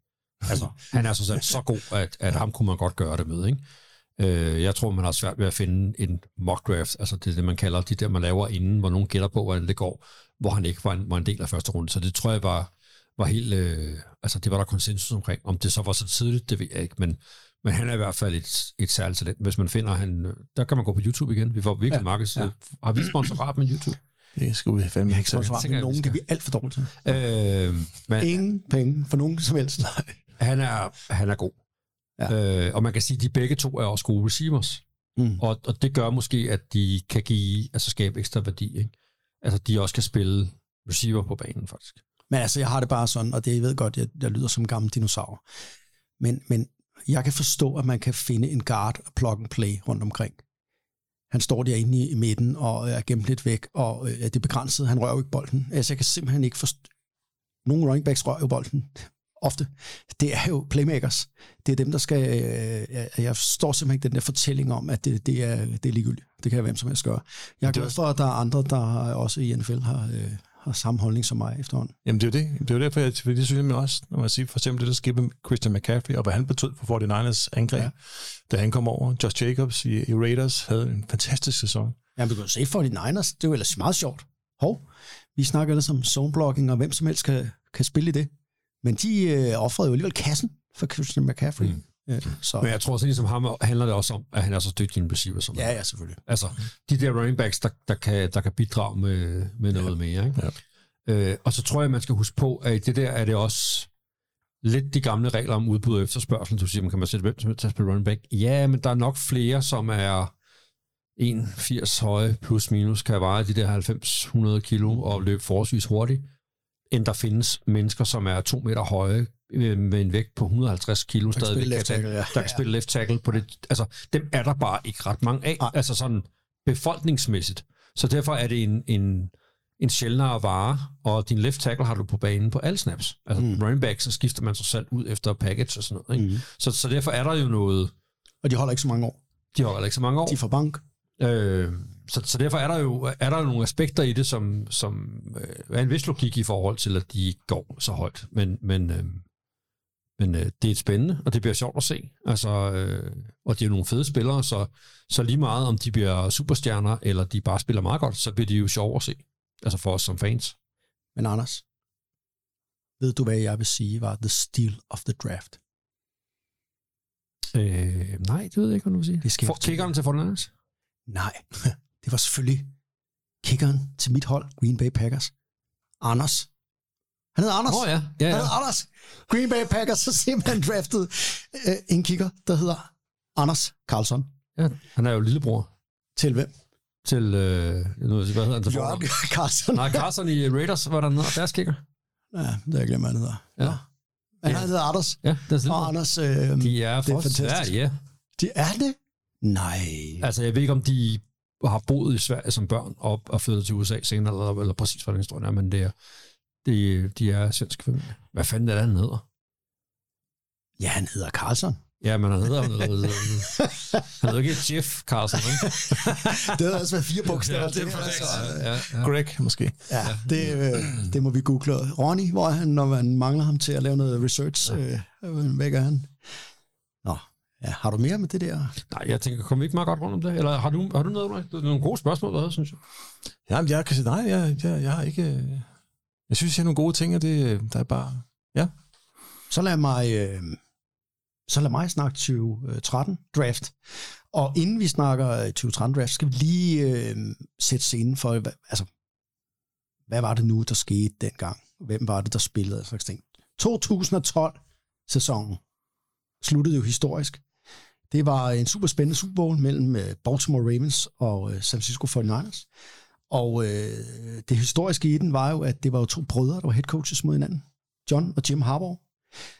Altså, han er så selv så god, at, at ham kunne man godt gøre det med, ikke? Øh, jeg tror, man har svært ved at finde en mock draft, altså det er det, man kalder de der, man laver inden, hvor nogen gætter på, hvordan det går, hvor han ikke var en, var en del af første runde. Så det tror jeg var, var helt, øh, altså det var der konsensus omkring. Om det så var så tidligt, det ved jeg ikke, men, men han er i hvert fald et, et særligt talent. Hvis man finder han, der kan man gå på YouTube igen. Vi får virkelig Ja, markeds... ja. Har vi sponsorat med YouTube? det skal vi fandme ikke Så så. har tænker vi jeg, nogen, det er vi alt for dårlige til. Øh, men Ingen penge for nogen som helst. han er, han er god. Ja. Øh, og man kan sige, at de begge to er også gode receivers. Mm. Og, og det gør måske, at de kan give, altså skabe ekstra værdi. Ikke? Altså, de også kan spille receiver på banen, faktisk. Men altså, jeg har det bare sådan, og det jeg ved godt, jeg, jeg lyder som en gammel dinosaur. Men, men jeg kan forstå, at man kan finde en guard og plug and play rundt omkring. Han står derinde i, i midten og er gemt lidt væk, og øh, det er begrænset. Han rører jo ikke bolden. Altså, jeg kan simpelthen ikke forstå... Nogle running backs rører jo bolden ofte. Det er jo playmakers. Det er dem, der skal... Øh, jeg- jeg forstår simpelthen ikke den der fortælling om, at det, det, er, det er ligegyldigt. Det kan hvem som helst gøre. Jeg er glad for, at der er andre, der også i NFL har, øh, har samme holdning som mig efterhånden. Jamen, det er jo det. Det er jo derfor, jeg, det synes jeg også, når man siger for eksempel det, der skete med Christian McCaffrey, og hvad han betød for 49ers angreb, Ja. da han kom over. Josh Jacobs i, i Raiders havde en fantastisk sæson. Ja, vi kan jo se for de Niners. Det er jo ellers meget sjovt. Hov, vi snakker ellers om zoneblocking, og hvem som helst kan, kan spille i det. Men de øh, offrede jo alligevel kassen for Christian McCaffrey. Mm. Ja, så, Men jeg tror, sådan som ham handler det også om, at han er så dygtig en receiver som ja, ja, selvfølgelig. Altså, de der running backs, der, der, kan, der kan bidrage med, med noget mere. Ikke? Ja. Øh, og så tror jeg, man skal huske på, at i det der er det også lidt de gamle regler om udbud og efterspørgsel. Du siger, man kan man sætte hvem som helst til at spille running back. Ja, men der er nok flere, som er 1,80 høje plus minus, kan veje de der 90-100 kilo og løbe forholdsvis hurtigt, end der findes mennesker, som er 2 meter høje øh, med en vægt på 150 kilo kan stadigvæk, kan, tackle, ja. der kan Ja. spille left tackle på det. Altså, dem er der bare ikke ret mange af, Nej. altså sådan befolkningsmæssigt. Så derfor er det en, en, en sjældnere vare, og din left tackle har du på banen på alle snaps. Altså mm. running back, så skifter man sig selv ud efter package og sådan noget. Ikke? Mm. Så, så derfor er der jo noget, Og de holder ikke så mange år. de holder ikke så mange år. De får bank. Øh, så, så derfor er der jo er der jo nogle aspekter i det, som, som øh, er en vis logik i forhold til, at de går så højt. Men, men, øh, men øh, det er spændende, og det bliver sjovt at se. Altså, øh, og det er jo nogle fede spillere, så, så lige meget om de bliver superstjerner, eller de bare spiller meget godt, så bliver de jo sjove at se. Altså for os som fans. Men Anders, ved du, hvad jeg vil sige var the steal of the draft? Øh, nej, det ved jeg ikke, hvad du vil sige. Det skal For, kiggeren til Fortnite? Nej, det var selvfølgelig kickeren til mit hold, Green Bay Packers. Anders. Han hedder Anders. Oh, ja. ja, Han ja. hedder Anders. Green Bay Packers har simpelthen draftet øh, en kicker, der hedder Anders Carlson. ja. Han er jo lillebror Til hvem? til, øh, jeg ved, hvad hedder han? til Jørgen? Carlson. Nej, Carson i Raiders, hvad der hedder, deres kicker. Ja, det har jeg glemt, han hedder. Ja. Men Ja. han hedder Anders. Ja, det er Og lillebror. Anders, øh, De er det er fantastisk. Sverige, ja. de er det? Nej. Altså, jeg ved ikke, om de har boet i Sverige som børn og, og flyttet til USA senere, eller, eller præcis, hvad den historie er, men det er, de, de er svenske familie. Hvad fanden er det, han hedder? Ja, han hedder Carlson. Ja, men han hedder han hedder ikke Jeff Carlson, vel? Det havde altså været fire bogstaver. det er altså. Ja, ja. Greg, måske. Ja, det, øh, det må vi google. Ronny, hvor er han, når man mangler ham til at lave noget research? Øh, hvad gør han? Ja, har du mere med det der? Nej, jeg tænker, kommer vi ikke meget godt rundt om det? Eller har du, har du noget, er nogle gode spørgsmål, der synes jeg. Jamen, jeg kan sige, nej, jeg, jeg, jeg har ikke... øh, Jeg synes, jeg har nogle gode ting, og det øh, der er bare... Så lad mig, øh, så lad mig snakke 2013 draft. Og inden vi snakker øh, 2013 draft, skal vi lige øh, sætte scenen for, hvad, altså, hvad var det nu, der skete dengang? Hvem var det, der spillede? Slags ting. 2012-sæsonen sluttede jo historisk. Det var en super spændende Super Bowl mellem øh, Baltimore Ravens og øh, San Francisco 49ers. Og øh, det historiske i den var jo, at det var jo to brødre, der var head coaches mod hinanden. John og Jim Harbaugh.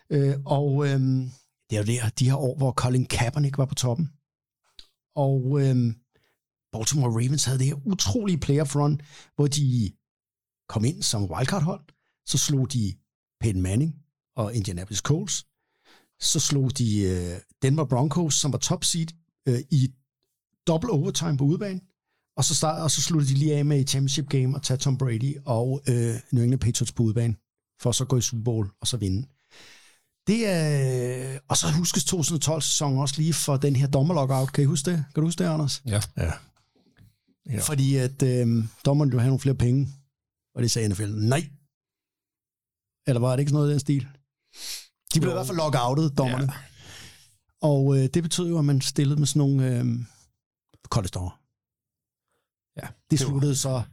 Øh, og øh, det er jo der, de her år, hvor Colin Kaepernick var på toppen. Og øh, Baltimore Ravens havde det her utrolige player front, hvor de kom ind som wildcard-hold. Så slog de Peyton Manning og Indianapolis Colts. Så slog de øh, Denver Broncos, som var top seed, øh, i double overtime på udebane. Og så, start, og så sluttede de lige af med i championship game og tage Tom Brady og øh, New England Patriots på udebane, for så gå i Super Bowl og så vinde. Det er, og så huskes 2012-sæsonen også lige for den her dommerlockout. Kan I huske det? Kan du huske det, Anders? Ja. Ja. Ja. Fordi at øh, dommeren ville have nogle flere penge, og det sagde NFL, nej. Eller var det ikke sådan noget i den stil? De blev i hvert fald lockoutet, dommerne. Ja. Og øh, det betød jo, at man stillede med sådan nogle øh, koldestover. Ja, Det det sluttede så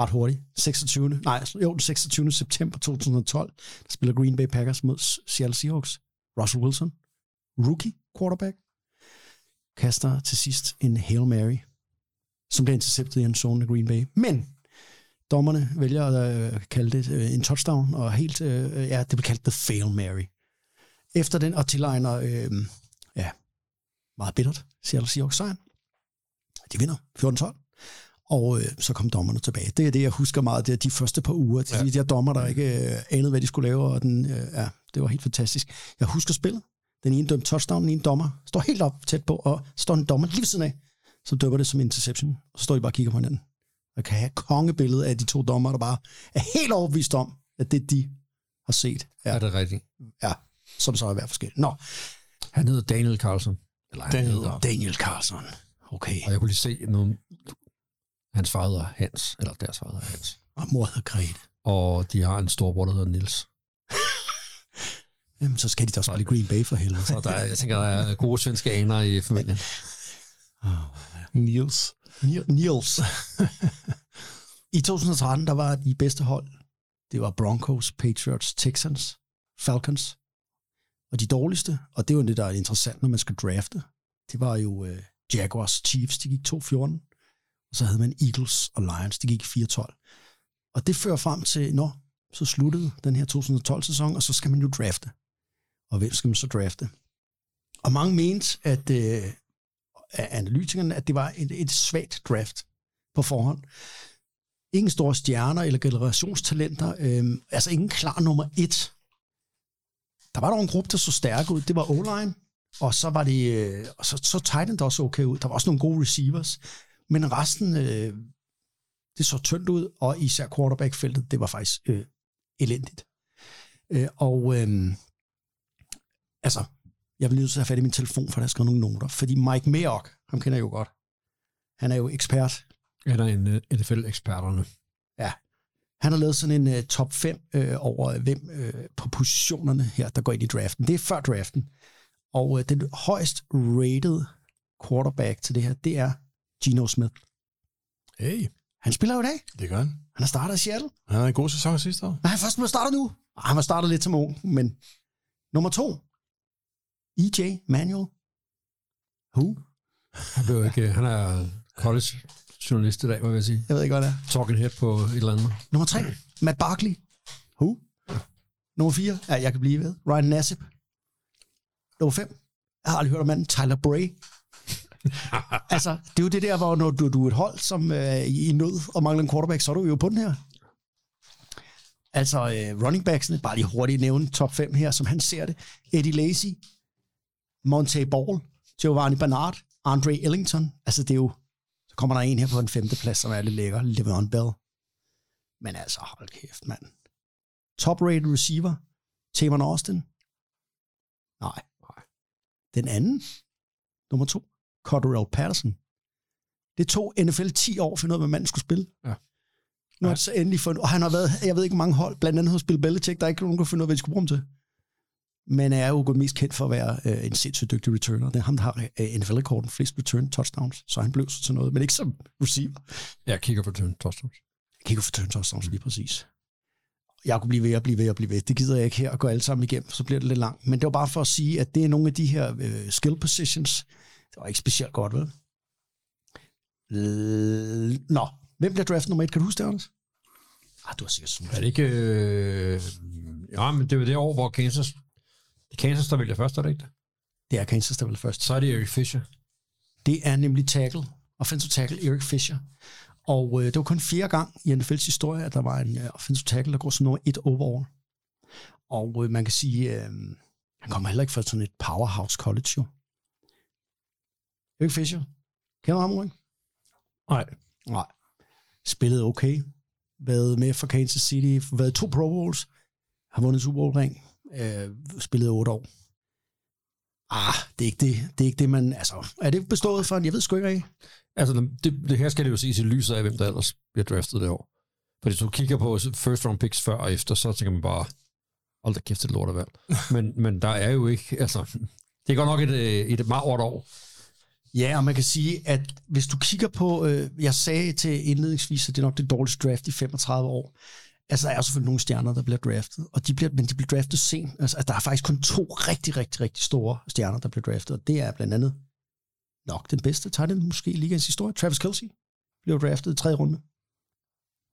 ret hurtigt. 26. Nej, jo, den 26. september 2012, der spiller Green Bay Packers mod Seattle Seahawks. Russell Wilson, rookie quarterback, kaster til sidst en Hail Mary, som bliver interceptet i en zone af Green Bay. Men dommerne vælger at øh, kalde det øh, en touchdown, og helt, øh, ja, det bliver kaldt the Fail Mary. Efter den, og tilegner, øh, ja, meget bittert, Seattle Seahawks sejren. De vinder 14-12. Og øh, så kom dommerne tilbage. Det er det, jeg husker meget, det er de første par uger. Ja. De der dommer, der ikke øh, anede, hvad de skulle lave, og den, øh, ja, det var helt fantastisk. Jeg husker spillet. Den ene dømte touchdown, den ene dommer står helt op tæt på, og står en dommer lige ved siden af, så dømmer det som interception. Og så står de bare og kigger på hinanden. Jeg kan have kongebilledet af de to dommer, der bare er helt overbevist om, at det de har set, er, Er det rigtigt? ja, som så er hver forskelligt. Nå, Han hedder Daniel Carlson. Eller han Daniel. hedder, Daniel Carlson. Okay. og jeg kunne lige se nogle... Hans far hedder Hans, eller deres far hedder Hans. Og mor hedder Grete. Og de har en storbror, der hedder Nils. Jamen, så skal de da spille Green Bay for helvede. Så der er, jeg tænker, der er gode svenske aner i familien. Niels. Niels. I 2013, der var de bedste hold. Det var Broncos, Patriots, Texans, Falcons. Og de dårligste, og det er jo det, der er interessant, når man skal drafte, det var jo øh, Jaguars, Chiefs, de gik 2-14. Og så havde man Eagles og Lions, de gik 4-12. Og det fører frem til, når så sluttede den her 2012-sæson, og så skal man jo drafte. Og hvem skal man så drafte? Og mange mente, at øh, af analytikerne, at det var et, et svagt draft på forhånd. Ingen store stjerner eller generationstalenter. øh, altså ingen klar nummer et. Der var dog en gruppe, der så stærk ud. Det var O-line. Og så var det, øh, og så, så Titan også okay ud. Der var også nogle gode receivers. Men resten, øh, det så tyndt ud, og især quarterback-feltet, det var faktisk øh, elendigt. Øh, og øh, altså, jeg vil nødt til at have fat i min telefon, for der skal nogle noter. Fordi Mike Mayock, ham kender jeg jo godt. Han er jo ekspert. Han er en øh, uh, NFL-eksperterne. Han har lavet sådan en uh, top 5 uh, over uh, hvem uh, på positionerne her, der går ind i draften. Det er før draften. Og uh, den højst rated quarterback til det her, det er Geno Smith. Hey, Han spiller jo i dag. det gør han. Han har startet i Seattle. Han havde en god sæson sidste år. Men han først at starte nu. Ah, Han var startet lidt som ung, men nummer to. EJ Manuel. Who? Han, blev ikke, han er college journalist i dag, hvad vil jeg sige. Jeg ved ikke, hvad det er. Talking head på et eller andet. Nummer tre, Matt Barkley. Who? Nummer fire, ja, jeg kan blive ved. Ryan Nassib. Nummer fem, jeg har aldrig hørt om manden, Tyler Bray. altså, det er jo det der, hvor når du, du er et hold, som øh, er i nød og mangler en quarterback, så er du jo på den her. Altså, øh, running backsene, bare lige hurtigt nævne top 5 her, som han ser det. Eddie Lacy, Monte Ball, Giovanni Bernard, Andre Ellington. Altså, det er jo... Så kommer der en her på en femte plads, som er lidt lækker. Le'Veon Bell. Men altså, hold kæft, mand. Top-rated receiver, Tamon Austin. Nej. Nej. Den anden, nummer to, Cotterell Patterson. Det tog NFL 10 år for at finde ud af, hvad manden skulle spille. Ja. Nu har det så endelig fundet, og han har været, jeg ved ikke, mange hold, blandt andet hos Bill Belichick, der er ikke nogen, der kunne finde ud af, hvad de skulle bruge ham til. Men er jo mest kendt for at være øh, en sindssygt dygtig returner. Det er ham, der har øh, NFL-rekorden flest return touchdowns, så han blev så til noget, men ikke som receiver. Jeg kigger på turn touchdowns. Kigger for turn touchdowns lige præcis. Jeg kunne blive ved og blive ved og blive ved. Det gider jeg ikke her at gå alle sammen igennem, så bliver det lidt langt. Men det var bare for at sige, at det er nogle af de her øh, skill positions. Det var ikke specielt godt, vel? Øh, Nå, hvem bliver draft nummer et? Kan du huske det, Anders? Ah, du har sikkert sådan Er det ikke... Øh... Ja, men det er jo det år, hvor Kansas... Det er Kansas, der vælger først, er det ikke det? Det er Kansas, der vil først. Så er det Eric Fisher. Det er nemlig tackle, offensive tackle Eric Fisher. Og øh, det var kun fire gang i NFL's historie, at der var en øh, offensive tackle, der går som nummer et overall. Og øh, man kan sige, øh, han kommer heller ikke fra sådan et powerhouse college, jo. Eric Fisher. Kender ham, Ulrik? Nej. Nej. Spillede okay. Været med for Kansas City. Været to Pro Bowls. Har vundet Super Bowl ring. Øh, spillede otte år. Ah, det er ikke det. Det er ikke det, man... Altså, er det bestået for en... Jeg ved sgu ikke rigtig. Altså, det, det her skal det jo ses i lyset af, hvem der ellers bliver draftet det år. Fordi hvis du kigger på first round picks før og efter, så tænker man bare, hold da kæft, det et lortevalg. men, men der er jo ikke, altså, det er godt nok et, øh, et meget hårdt år. Ja, og man kan sige, at hvis du kigger på, øh, jeg sagde til indledningsvis, at det er nok det dårligste draft i 35 år. Altså, der er selvfølgelig nogle stjerner, der bliver draftet, og de bliver, men de bliver draftet sent. Altså, der er faktisk kun to rigtig, rigtig, rigtig store stjerner, der bliver draftet, og det er blandt andet nok den bedste tight end måske i ligaens historie. Travis Kelsey blev draftet i tredje runde.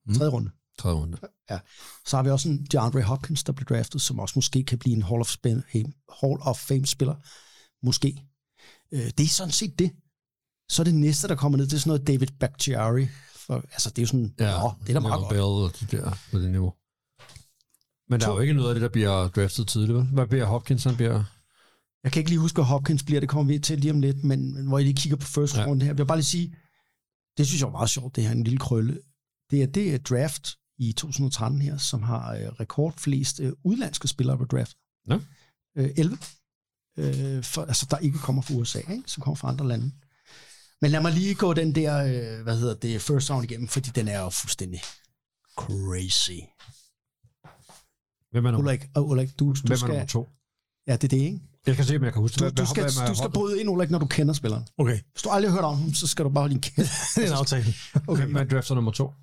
Mm. Tredje runde. Tredje runde. Så har vi også en DeAndre Hopkins, der blev draftet, som også måske kan blive en Hall of, Fame, Hall of Fame-spiller. Måske. Øh, Det er sådan set det. Så er det næste, der kommer ned, det er sådan noget David Bakhtiari. For, altså, det er jo sådan, ja, Nå, det er da meget godt. Bell og de der på det niveau. Men der er jo ikke noget af det, der bliver draftet tidligt, vel? Hvad bliver Hopkins, han bliver... Jeg kan ikke lige huske, hvad Hopkins bliver, det kommer vi til lige om lidt, men, hvor jeg lige kigger på first Ja. runde her. Jeg vil bare lige sige, det synes jeg var meget sjovt, det her, en lille krølle. Det er det er draft i 2013 her, som har øh, rekordflest øh, udlandske spillere på draft. Ja. Øh, 11. Øh, for, altså, der ikke kommer fra USA, ikke? som kommer fra andre lande. Men lad mig lige gå den der, øh, hvad hedder det, first round igennem, fordi den er jo fuldstændig crazy. Hvem er nummer, Ulrik, og Ulrik du, du hvem er skal... nummer to? Ja, det er det, ikke? Jeg skal se, om jeg kan huske Du, hvad- du, skal, du skal bryde ind, Ulrik, når du kender spilleren. Okay, Hvis du aldrig har hørt om ham, så skal du bare holde din kæft. det er en aftale. Hvem er drafter nummer to?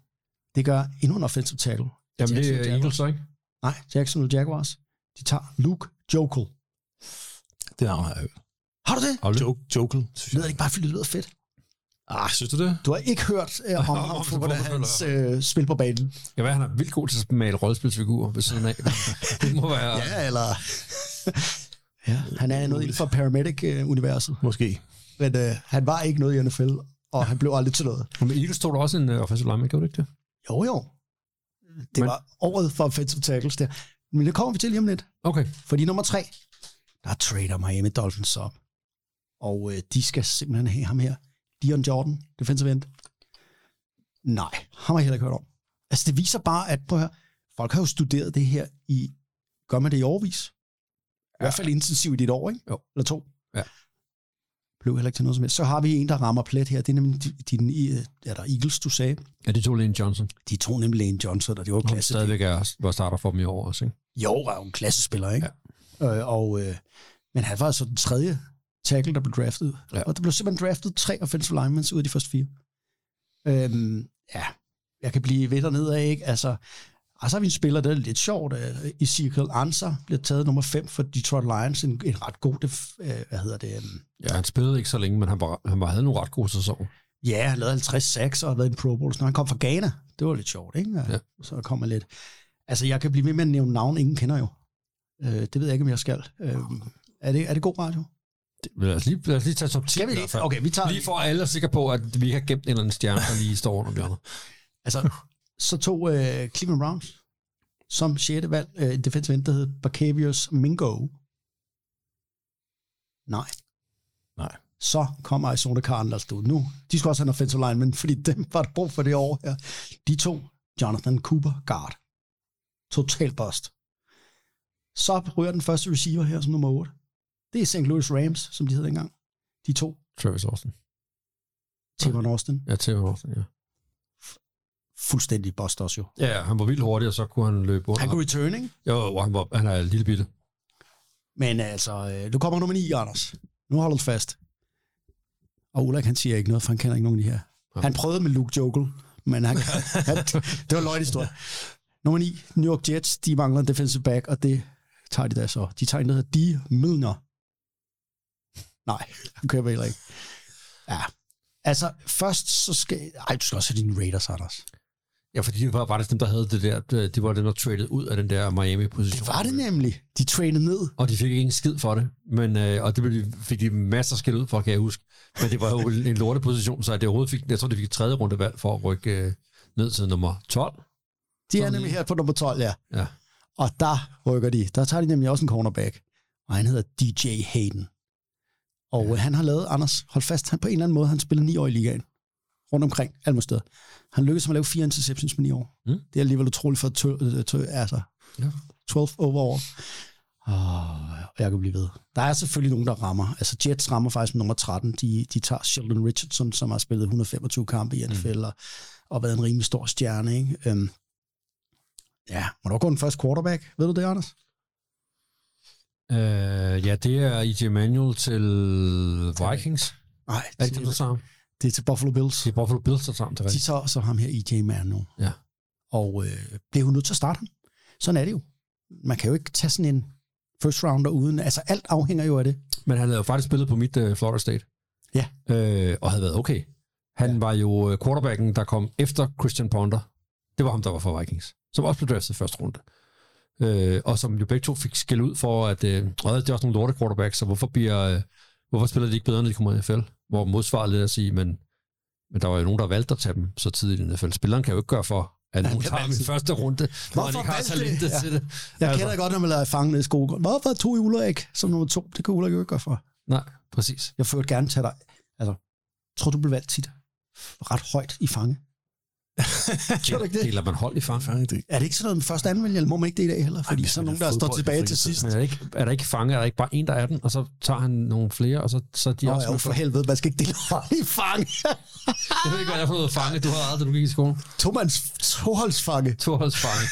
Det gør endnu en offensive tackle. Jamen, det er. Eagles, ikke? Nej, Jacksonville Jaguars. De tager Luke Jokel. Det navn har jeg hørt. Har du det? Joke, Jokel, synes Lyder jeg. det ikke bare, fordi det lyder fedt? Ah, synes du det? Du har ikke hørt uh, om Om ham, fodboldspiller. hans uh, spil på banen. Jeg ved, han er vildt god til at male rollespilsfigurer ved siden af. det må være... Ja, eller... ja, han er noget inden for paramedic-universet. Måske. Men uh, han var ikke noget i NFL, og han blev aldrig til noget. Men Eagles tog der også en uh, offensive lineman, gjorde det ikke det? Jo, jo. Det Men- var året for offensive tackles der. Men det kommer vi til lige om lidt. Okay. Fordi nummer tre, der trader Miami Dolphins op. Og øh, de skal simpelthen have ham her. Dion Jordan, defensive end. Nej, ham har jeg heller ikke hørt om. Altså det viser bare, at prøv at høre, folk har jo studeret det her i, gør man det i årvis? I hvert fald intensivt i et år, ikke? Jo. Eller to. Ja. Blev heller ikke til noget som helst. Så har vi en, der rammer plet her. Det er nemlig din, er der Eagles, du sagde. Ja, de tog Lane Johnson. De tog nemlig Lane Johnson, og det var Som klasse. stadigvæk er, var starter for dem i år også, ikke? Jo, var jo en klassespiller, ikke? Ja. Øh, og, øh, men han var altså den tredje tackle, der blev draftet. Ja. Og der blev simpelthen draftet tre offensive linemen ud af de første fire. Øhm, ja, jeg kan blive ved dernede af, ikke? Altså, og så har vi en spiller, der er lidt sjovt. Uh, Ezekiel Ansah bliver taget nummer 5 for Detroit Lions. En, en ret god, uh, hvad hedder det? Um, Ja, han spillede ikke så længe, men han, var, han var, havde nogle ret gode sæsoner. ja, han lavede 50 sacks og været i en Pro Bowl. Så han kom fra Ghana. Det var lidt sjovt, ikke? Ja. Så kommer lidt. Altså, jeg kan blive ved med at nævne navn, ingen kender jo. Uh, det ved jeg ikke, om jeg skal. Uh, er, det, er det god radio? Lad, os lige, lad os lige tage top 10 Skal vi. Okay, vi tager Lige for alle er sikre på, at vi har gemt en eller anden stjerne, der lige står under bjørnet. Altså, så tog uh, Cleveland Browns som 6. valg uh, en defensive end, der hed Barcavius Mingo. Nej. Nej. Så kom Arizona Cardinals ud. Nu, de skulle også have en offensive lineman, fordi dem var der brug for det år her. De to Jonathan Cooper guard. Total bust. Så ryger den første receiver her som nummer 8. Det er St. Louis Rams, som de hed dengang. De to. Travis Austin. Timon Austin. Ja, Travis Austin, ja. Fuldstændig bust også jo. Ja, han var vildt hurtig, og så kunne han løbe under. Han kunne return, ikke? Jo, han, var, han er en lille bitte. Men altså, øh, nu kommer nummer 9, Anders. Nu holder du fast. Og Ulrik, han siger ikke noget, for han kender ikke nogen af de her. Ja. Han prøvede med Luke Jokel, men han, han, det var løgn historie. Nummer 9, New York Jets, de mangler en defensive back, og det tager de da så. De tager en, der hedder Die Milner. Nej, han køber heller ikke. Ja, altså først så skal... Ej, du skal også have dine Raiders, Anders. Ja, fordi det var faktisk dem, der havde det der. Det var dem, der traded ud af den der Miami-position. Det var det nemlig. De trainede ned. Og de fik ikke en skid for det. Men, øh, og det blev- fik de masser af skid ud for, kan jeg huske. Men det var jo en lorteposition, så det overhovedet fik, jeg tror, de fik et tredje rundevalg for at rykke øh, ned til nummer 12. De er nemlig her på nummer 12, ja. Ja. Og der rykker de. Der tager de nemlig også en cornerback. Og han hedder DJ Hayden. Og ja. han har lavet, Anders, hold fast, han på en eller anden måde, han spillede ni år i ligaen. Rundt omkring, alle steder. Han lykkedes med at lave fire interceptions på ni år. Mm. Det er alligevel utroligt for tø, tø, altså, Ja. 12 overall. Oh, jeg kan blive ved. Der er selvfølgelig nogen, der rammer. Altså Jets rammer faktisk med nummer 13. De, de tager Sheldon Richardson, som har spillet 125 kampe i NFL, mm. og, og været en rimelig stor stjerne. Ikke? Øhm, ja, må du gå den første quarterback? Ved du det, Anders? Øh, ja, det er E.J. Manuel til Vikings. Nej, Er det ikke dem, der det er til Buffalo Bills. Det er Buffalo Bills, der tager ham til De tager så ham her, E.J. Manuel. Ja. Og øh, bliver jo nødt til at starte ham. Sådan er det jo. Man kan jo ikke tage sådan en first rounder uden... Altså, alt afhænger jo af det. Men han havde jo faktisk spillet på mit uh, Florida State. Ja. Øh, og havde været okay. Han ja. var jo øh, quarterbacken, der kom efter Christian Ponder. Det var ham, der var for Vikings. Som også blev draftet i første runde. Øh, og som jo begge to fik skæld ud for, at øh, "Åh, det er også nogle lorte quarterbacks, så hvorfor, bliver, øh, hvorfor spiller de ikke bedre, når de kommer i NFL? Hvor modsvaret lidt at sige, men, men der var jo nogen, der valgte at tage dem så tidligt i NFL. Spilleren kan jo ikke gøre for, at nogen tager altid- første runde, hvor han ikke har talentet det? Ja. til det. Jeg Altså. kender godt, når man lader fange i skolen. Hvorfor tog I Ulrik som nummer to? Det kan Ulrik jo ikke gøre for. Nej, præcis. Jeg førte gerne tage dig. Altså, tror du blev valgt tit ret højt i fange? Gjorde du ikke det? Deler man hold i? Fange det. Er det ikke sådan noget med første anvendelse, eller må man ikke det i dag heller? Fordi vi så er nogen, der står tilbage til sidst. Men er, der ikke, er der ikke fange? Er der ikke bare en, der er den, og så tager han nogle flere, og så, så er de Nå, også jo, for helvede, man skal ikke dele hold i fange. Jeg ved ikke, hvad det er for noget fange, du har aldrig, da du gik i skolen. Tomands toholdsfange. Toholdsfange.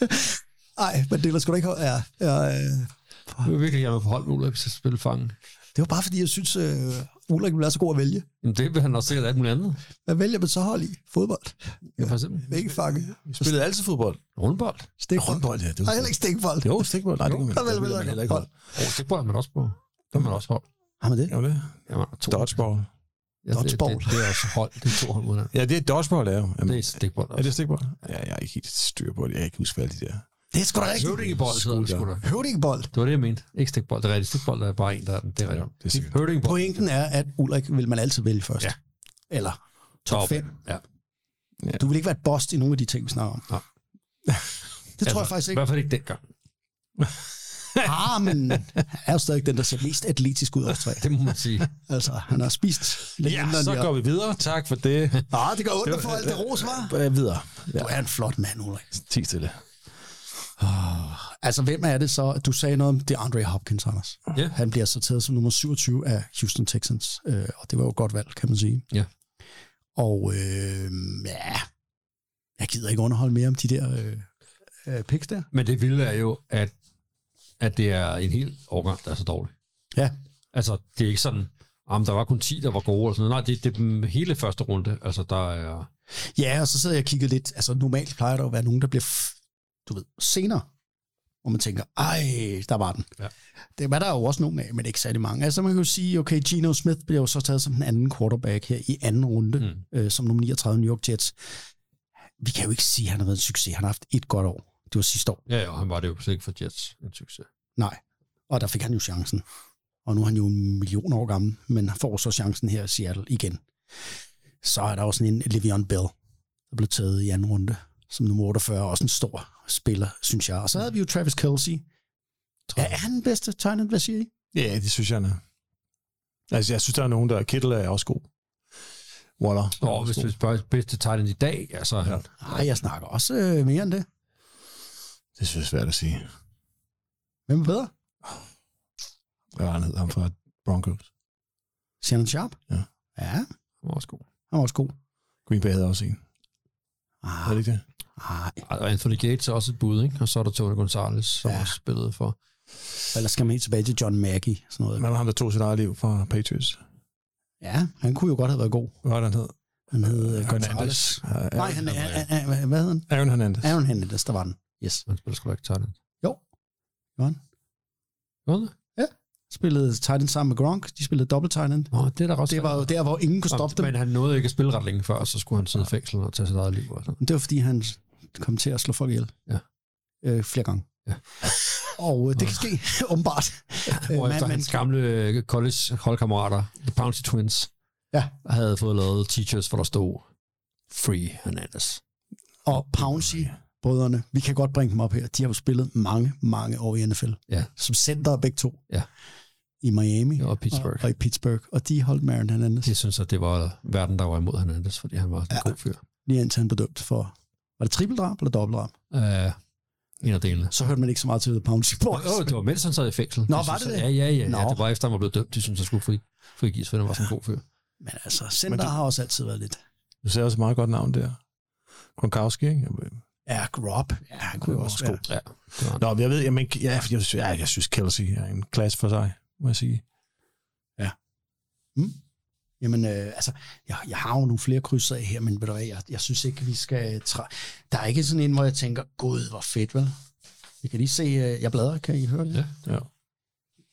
Nej, man deler sgu da ikke hold. Ja, ja, øh. Du er virkelig gerne på hold med Ulrik, hvis jeg spille fange. Det var bare fordi, jeg synes, øh, Ulrik ville være så god at vælge. Jamen, det vil han også sikkert alt muligt andet. Hvad vælger man så hold i? Fodbold. Ja, for eksempel. Ikke fange. Vi spillede altid fodbold. Rundbold. Stikbold. Håndbold, ja. Det Nej, heller ikke stikbold. Jo, stikbold. Nej, det kan man, der vil det man vil man ikke heller ikke holde. Åh, det bør man også på. Der er man også hold. Har man det? Jo, det. Jamen, to. Dodgeball. Ja, det, det, Dodgeball. det, det, er også hold. Det er to hold uden Ja, det er dodgeball, er jo. Jamen, Det er stikbold er det også. stikbold? Ja, jeg er ikke helt styr på det. Jeg kan ikke huske, hvad de der. Det er sgu da rigtigt. Høvdingebold hedder det sgu da. Høvdingebold. Det var det, jeg mente. Ikke stikbold. Det er rigtigt. Stikbold er bare en, der er den. Det er rigtigt. det er sikkert. Høvdingebold. Pointen er, at Ulrik vil man altid vælge først. Ja. Eller top 5. Ja. Du vil ikke være et boss i nogle af de ting, vi snakker om. Nej. Det tror jeg faktisk I ikke. hvert fald ikke dengang. Ah, men han er jo stadig den, der ser mest atletisk ud af os tre. Det må man sige. Altså, han har spist lidt Ja, mindre, så går vi videre. Tak for det. Ah, det går ondt for alt det ros, var. Videre. Ja, Du er en flot mand, Ulrik. 10 stille. Altså, hvem er det så? Du sagde noget om det er Andre Hopkins, Anders. Ja. Han bliver sorteret som nummer 27 af Houston Texans, øh, og det var jo et godt valg, kan man sige. Ja. Og øh, ja, jeg gider ikke underholde mere om de der øh, øh, picks der. Men det vilde er jo, at, at det er en hel årgang, der er så dårlig. Ja, Altså, det er ikke sådan, om der var kun 10, der var gode. Og sådan noget. Nej, det, det er dem hele første runde. Altså, der er... ja og så sidder jeg og kigger lidt. Altså, normalt plejer der at være nogen, der bliver, du ved, senere. Hvor man tænker, ej, der var den. Ja. Det var der jo også nogen af, men ikke særlig mange. Altså, man kan jo sige, okay, Geno Smith bliver jo så taget som den anden quarterback her i anden runde, mm. øh, som nummer 39 New York Jets. Vi kan jo ikke sige, at han har været en succes. Han har haft et godt år. Det var sidste år. Ja, ja, han var det jo sikkert for Jets en succes. Nej. Og der fik han jo chancen. Og nu er han jo en million år gammel, men får så chancen her i Seattle igen. Så er der også sådan en Le'Veon Bell, der blev taget i anden runde som nummer 48. Også en stor spiller, synes jeg. Og så havde vi jo Travis Kelsey. Ja, er han den bedste tegnet? Hvad siger I? Ja, det synes jeg, han er. Altså, jeg synes, der er nogen, der... Kittle er også god. Waller. er Og også hvis god. vi spørger bedste tight end i dag, ja, så er han... Nej, jeg snakker også øh, mere end det. Det synes jeg er svært at sige. Hvem er bedre? Hvad var han hed? Ham fra Broncos. Shannon Sharp? Ja. Ja, Han var også god. han var også god. Green Bay havde også en. Ah, Er det ikke det? nej. Og Anthony Gates er også et bud, ikke? Og så er der Tony Gonzalez, som Ja. også spillede for... Eller skal man helt tilbage til John Mackey? Sådan noget. Men var ham, der tog sit eget liv fra Patriots. Ja, han kunne jo godt have været god. Hvad var det, han hed? Han hed Hernandez. Gonzalez. Ja, Nej, han er, hvad hed han? Aaron Hernandez. Aaron Hernandez, der var den. Yes. Han spiller sgu da ikke end. Jo. Han? Gjorde han det? Spillede tight end sammen med Gronk. De spillede dobbelt tight end. Nå, det er der også. Det var jo der, hvor ingen kunne stoppe dem. Men han nåede ikke at spille ret længe før, så skulle han sidde i fængsel og tage sit eget liv. Og sådan. Det var, fordi han kom til at slå folk ihjel. Ja. Øh, flere gange. Ja. Og øh, det kan ske, åbenbart. Øh, Hvor man- efter man- hans gamle øh, college holdkammerater, The Bouncy Twins, Ja. havde fået lavet t-shirts, hvor der stod Free Hernandez. Og Pouncy, brødrene, vi kan godt bringe dem op her. De har jo spillet mange, mange år i NFL. Ja. Som center begge to. Ja. I Miami Og Pittsburgh. Og, og i Pittsburgh. Og de holdt Marin Hernandez. Det synes jeg, det var verden, der var imod Hernandez, fordi han var sådan en Ja. god fyr. Lige indtil han blev dømt for... Var det trippeldrab eller dobbeltdrab? Uh, en af delene. Så hørte man ikke så meget til The Pouncy Boys. Åh, det var mens han sad i fængsel. Nå, De var synes, det det? Ja, ja, ja. Nå. ja. Det var efter, han var blevet dømt. De synes, han skulle fri, frigives, for han var sådan en god fyr. Men altså, center Men du- har også altid været lidt... Du ser også et meget godt navn der. Gronkowski, ikke? Ja, Grob. Ja, han kunne jo også være. Ja. Nå, men jeg ved, jeg, men, ja, jeg, synes, ja, jeg synes, Kelsey er en klasse for sig, må jeg sige. Jamen, øh, altså, jeg, jeg har jo nogle flere krydser af her, men ved du hvad, jeg, jeg synes ikke, vi skal... Træ... Der er ikke sådan en, hvor jeg tænker, gud, hvor fedt, vel? Vi kan lige se, øh, jeg bladrer, kan I høre det? Ja. Ja.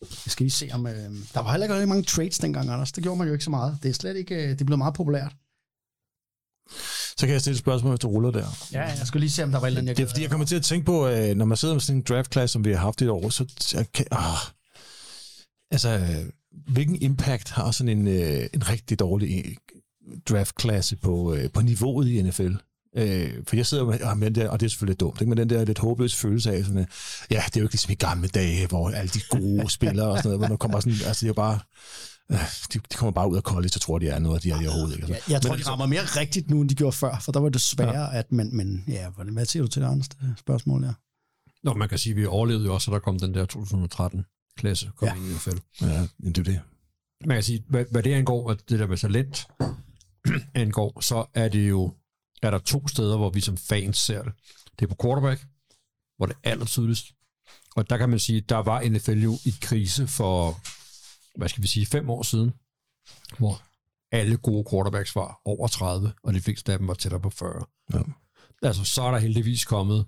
Jeg skal lige se, om... Øh, der var heller ikke rigtig mange trades dengang, Anders. Det gjorde man jo ikke så meget. Det er slet ikke... Øh, det blev meget populært. Så kan jeg stille et spørgsmål, hvis du ruller der. Ja, jeg skulle lige se, om der var et eller andet, Det er fordi, jeg kommer til at tænke på, øh, når man sidder med sådan en draft class, som vi har haft i et år, så kan, ah, altså, hvilken impact har sådan en, øh, en rigtig dårlig øh, draftklasse på, på niveauet i NFL? Øh, for jeg sidder med, og, med den der, og det er selvfølgelig dumt, ikke? men den der lidt håbløse følelse af, sådan, ja, det er jo ikke ligesom i gamle dage, hvor alle de gode spillere og sådan noget, hvor der kommer sådan, altså det er jo bare, de, de kommer bare ud af college og tror, de er noget, og de er de overhovedet ikke. Jeg, Altså. jeg tror, Men de rammer mere rigtigt nu, end de gjorde før, for der var det sværere, ja. at man, men ja, hvad, hvad siger du til det andet spørgsmål der? Nå, man kan sige, at vi overlevede jo også, at der kom den der 2013-klasse kom Ja. ind i NFL. Ja, det er det. Man kan sige, hvad, hvad det angår, at det der med talent angår, så er det jo, er der to steder, hvor vi som fans ser det. Det er på quarterback, hvor det er aller tydeligst. Og der kan man sige, der var NFL jo i krise for, hvad skal vi sige, fem år siden, hvor alle gode quarterbacks var over 30, og de fleste af dem var tættere på 40. Ja. Altså, så er der heldigvis kommet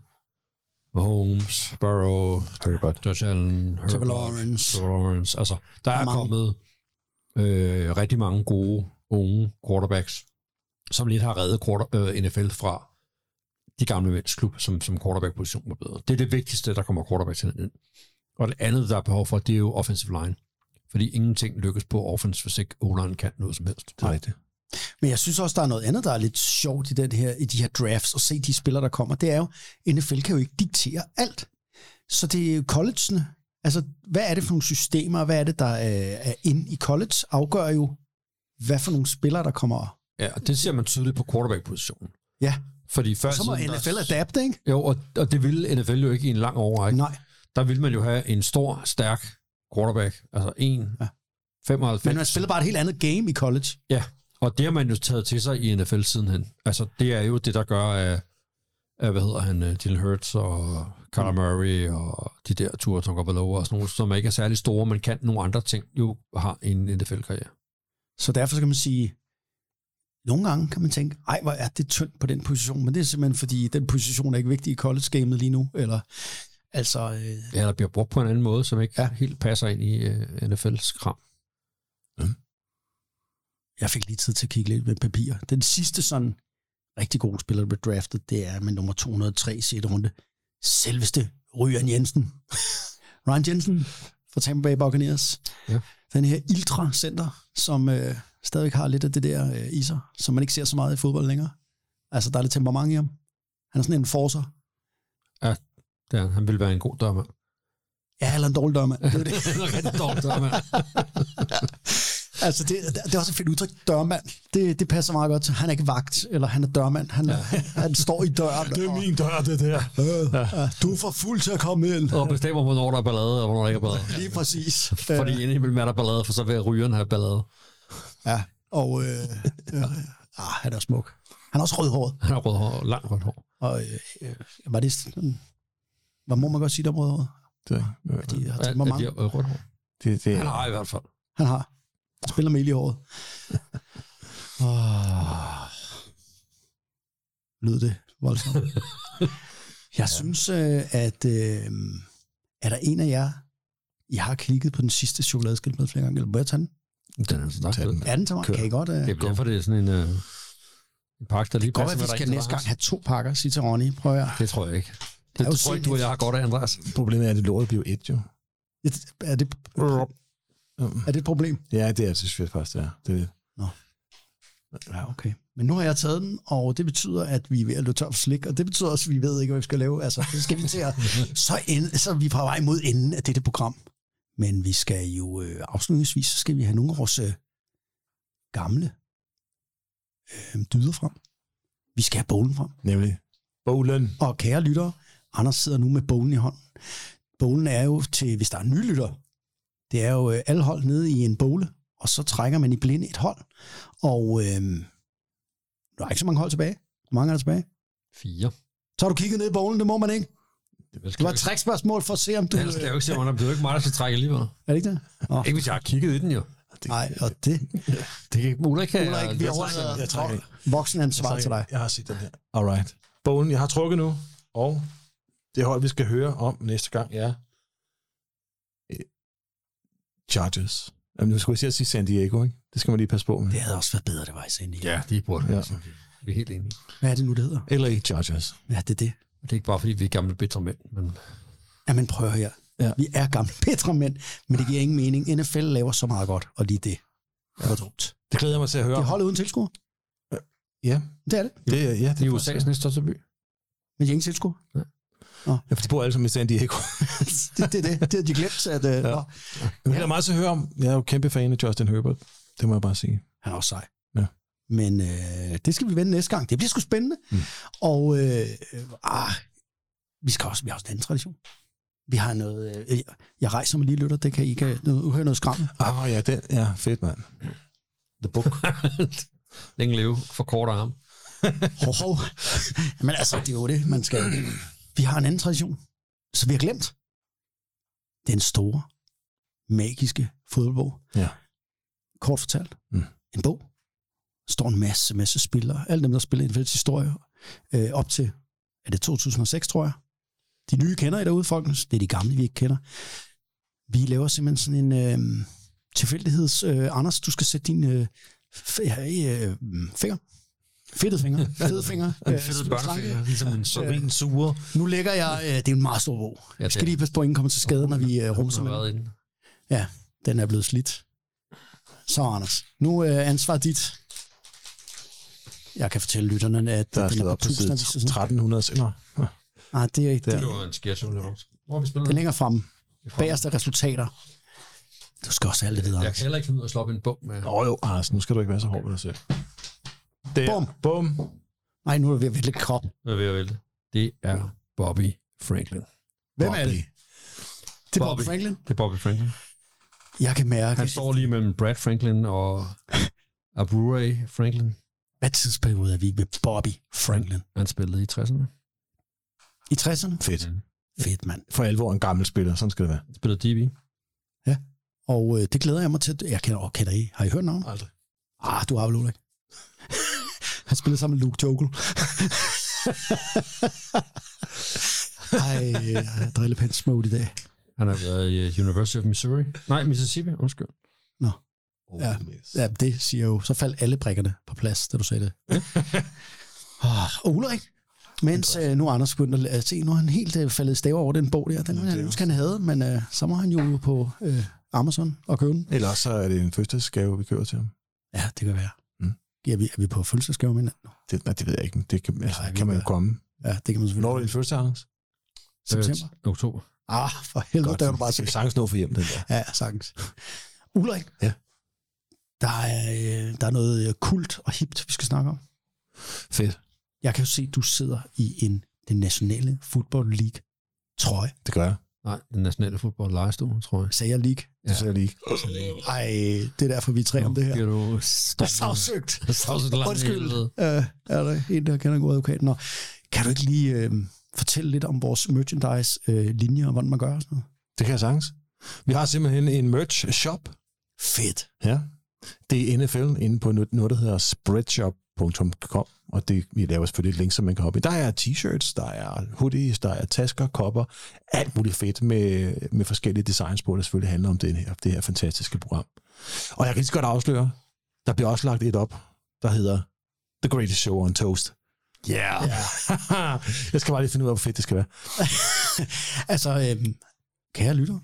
Mahomes, Burrow, Herbert. Josh Allen, Herbert, Lawrence. Lawrence. Altså, der er mange. kommet øh, rigtig mange gode, unge quarterbacks, som lidt har reddet quarter, øh, NFL fra de gamle mænds klub, som, som quarterback-position var bedre. Det er det vigtigste, der kommer quarterback til ind. Og det andet, der er behov for, det er jo offensive line. Fordi ingenting lykkes på offense, hvis ikke o kan noget som helst. Det er rigtigt. Men jeg synes også, der er noget andet, der er lidt sjovt i, den her, i de her drafts, og se de spillere, der kommer. Det er jo, NFL kan jo ikke diktere alt. Så det er jo collegene. Altså, hvad er det for nogle systemer, hvad er det, der er, er inde i college, afgør jo, hvad for nogle spillere, der kommer. Ja, og det ser man tydeligt på quarterback-positionen. Ja, Fordi før og så må tiden, der- NFL adapte, ikke? Jo, og, og det ville NFL jo ikke i en lang overrække. Nej, Der ville man jo have en stor, stærk quarterback. Altså en Ja. 95. men man spiller bare et helt andet game i college. Ja, og det har man jo taget til sig i NFL sidenhen. Altså, det er jo det, der gør af, af hvad hedder han, øh, Dylan Hurts og Kyler Murray og de der Tua Tagovailoa og sådan nogle, som ikke er særlig store, men kan nogle andre ting, jo har en NFL-karriere. Så derfor så kan man sige, nogle gange kan man tænke, ej, hvor er det tyndt på den position, men det er simpelthen fordi, den position er ikke vigtig i college-gamet lige nu, eller altså, øh, Ja, der bliver brugt på en anden måde, som ikke Ja. ja. helt passer ind i uh, NFL's kram. jeg fik lige tid til at kigge lidt med papir. Den sidste sådan rigtig gode spiller, der blev draftet, det er med nummer 203 i 6. runde. Selveste Ryan Jensen. Ryan Jensen fra Tampa Bay Buccaneers. Ja. Den her Ildra Center, som øh, stadig har lidt af det der øh, i sig, som man ikke ser så meget i fodbold længere. Altså, der er lidt temperament i ham. Han er sådan en forser. Det er, han vil være en god dørmand. Ja, eller en dårlig dørmand. Det er det. Er en dårlig dørmand. Altså, det, det er også et fedt udtryk, dørmand. Det, det passer meget godt til. Han er ikke vagt, eller han er dørmand. Han, ja. han står i døren. Det er min dør, det der. og, ja, du er for fuld til at komme ind. Og bestemmer, hvornår der er ballade, og hvornår der ikke er ballade. Lige præcis. Fordi indimellem er der ballade, for så vil rygeren have ballade. Ja, og øh, øh, ah, han er smuk. Han er også rødhåret. Han har rødt hår, langt rødt hår. Og øh, øh, var det sådan, hvad må man godt sige der rødhåret? Det, De har Er, er temperament. de rødt hår? det, det, Han har i hvert fald. Han har. Spiller med ild i håret. oh. Lød det voldsomt. Jeg synes, øh, at øh, er der en af jer, I har klikket på den sidste chokoladeskildpadde flere gange, eller må jeg tage den? Den er så Tag den. Er den til mig? Kan I godt? Øh, Det er derfor, det er sådan en, øh, en pakke, der lige det passer at vi skal næste gang have to pakker, sige til Ronny. Prøv at Det tror jeg ikke. Er Det, jo det tror jeg ikke, du og jeg har godt af, Andreas. Problemet er, at det lortet bliver et, jo. Er det, er det et problem? Ja, det er det, synes jeg faktisk, det er. Det, Ja, okay. Men nu har jeg taget den, og det betyder, at vi er ved at løbe tør for slik, og det betyder også, at vi ved ikke, hvad vi skal lave. Altså, det skal vi til at... Så, end, så er vi på vej mod enden af dette program. Men vi skal jo øh, afslutningsvis, så skal vi have nogle af vores øh, gamle øh, dyder frem. Vi skal have bowlen frem. nemlig bowlen. Og kære lyttere, Anders sidder nu med bowlen i hånden. Bowlen er jo til, hvis der er nye lyttere, det er jo øh, alle hold nede i en bowle, og så trækker man i blinde et hold. Og øh, der er ikke så mange hold tilbage. Hvor mange er der tilbage? Fire. Så har du kigget ned i bowlen, det må man ikke. Det Det var et trickspørgsmål for at se, om du... Ellers kan jeg jo ikke se, om det er ikke mig, der skal trække alligevel. Er det ikke det? Nå, Ikke hvis jeg har kigget i den jo. nej, og det... Det kan ikke Ulrik kan. Ulrik, vi jeg- overlader ikke. voksenansvar til dig. Jeg har set den her. Alright. Bowlen, jeg har trukket nu, og det hold, vi skal høre om næste gang, er øh, Chargers. Jamen, nu skulle jeg sige at sige San Diego, ikke? Det skal man lige passe på med. Det havde også været bedre, det var i Sandy. Ja, de burde. Ja. Ja. Vi er helt enige. Hvad er det nu, det hedder? LA Chargers. Ja, det er det. Det er ikke bare, fordi vi er gamle bitre mænd, men Jamen prøv at høre her. Ja. Vi er gamle bedre mænd, men det giver ingen mening. NFL laver så meget godt, og lige det er dumt. Det glæder jeg mig til at høre. Det er om. holdet uden tilskuer. Ja, Det er det. det, er- ja, det Det er er USA's næste største by. Men ingen tilskuer. Ja, for de bor alle sammen i San Diego. det, det, det, det har de glemt. At, uh, ja. Jeg vil ja. meget til at høre om. Jeg er jo kæmpe fan af Justin Herbert. Det må jeg bare sige. Han er også sej. Ja. Men øh, det skal vi vende næste gang. Det bliver sgu spændende. Mm. Og øh, ah, vi skal også, vi har også en anden tradition. Vi har noget... Øh, jeg- jeg rejser mig lige lytter, det kan I kan nu høre noget skrammel. Ah, oh, ja, den, ja, fedt, mand. The Book. Længe leve for kort arm. Hov, hov. Men altså, det er jo det, man skal... Vi har en anden tradition, så vi har glemt. Den store, magiske fodboldbog. Ja. Kort fortalt. Mm. En bog. Der står en masse, masse spillere. Alle dem, der spiller NFL's historie. Øh, op til, er det 2006, tror jeg. De nye kender I derude, folkens. Det er de gamle, vi ikke kender. Vi laver simpelthen sådan en øh, tilfældigheds... Øh, Anders, du skal sætte din øh, f- øh, finger. Fedtede fingre. Fede fingre. øh, slanke. ligesom en Så en sure. Nu lægger jeg... Øh, det er en meget stor bog. Ja, Jeg skal lige passe på, at ingen kommer til skade, når vi øh, rumser med den. Ja, den er blevet slidt. Så, Anders. Nu er øh, ansvaret dit. Jeg kan fortælle lytterne, at Der er den er op på på side 1000. 1300. Nå, nå. Nej, det er ikke det. Det var en sketch. Hvor vi spillet? Den længere frem. Bagerste resultater. Du skal også have alt det videre. Jeg kan heller ikke finde ud af at slå op en bog med. Nå jo, Anders, nu skal du ikke være så hård ved dig selv. Der. Bum. Bum. Nej, nu er det ved at vælge krop. Jeg er ved at vælge. Det er Bobby Franklin. Hvem er det? Det er Bob Bobby. Franklin. Det er Bobby Franklin. Jeg kan mærke, Han står lige mellem Brad Franklin og Abreu Franklin. hvad tidsperiode er vi med Bobby Franklin? Han spillede i 60'erne. I 60'erne? Fedt. Fedt, mand. For alvor en gammel spiller, sådan skal det være. Han spillede DB. Og øh, det glæder jeg mig til. Jeg kender, oh, kender I? Har I hørt navnet? Aldrig. Ah, du har vel Ulrik. Han spillede sammen med Luke Jokel. Ej, jeg driller pænt smukt i dag. Han har været i uh, University of Missouri. Nej, Mississippi, undskyld. Oh, Ja. Ja, det siger jo, så faldt alle brikkerne på plads, da du sagde det. oh, og Ulrik, mens øh, nu er Anders begyndt at se, nu er han helt øh, faldet staver over den bog der. Den det er nu skal han have, men øh, så må han jo på øh, Amazon og købe den. Ellers så er det en fødselsgave, vi kører til ham. Ja, det kan være. Ja, er, vi, er vi på fødselsdagsgave med hinanden? Det, nej, det ved jeg ikke. men Det kan, altså, Nej, kan man jo komme. Ja, det kan man selvfølgelig. Hvornår er din fødselsdag, Anders? September? Øh, oktober. Ah, for helvede, der er du bare så sagtens nå for hjem, den der. Ja, sagtens. Ulrik. Ja. Der er, øh, der er noget øh, kult og hipt, vi skal snakke om. Fedt. Jeg kan jo se, at du sidder i en den nationale football league trøje. Det gør jeg. Nej, den nationale fodbold lejestue, tror jeg. Sagde jeg league? Det ser jeg lige. Ej, det er derfor, vi er tre om det her. Du Det er sagsøgt. Sagsøgt langt Undskyld. Uh, er der en, der kender en god advokat? Nå, kan du ikke lige øh, fortælle lidt om vores merchandise-linje og hvordan man gør sådan noget? Det kan jeg sagtens. Vi har simpelthen en merch shop. Fedt. Ja. Det er NFL inde på noget, noget der hedder spreadshop.com, og det, vi laver selvfølgelig et link, så man kan hoppe i. Der er t-shirts, der er hoodies, der er tasker, kopper, alt muligt fedt med, med forskellige designs på, der selvfølgelig handler om det her, det her fantastiske program. Og jeg kan lige så godt afsløre, der bliver også lagt et op, der hedder The Greatest Show on Toast. Yeah. yeah. jeg skal bare lige finde ud af, hvor fedt det skal være. altså, øhm, kære lytter,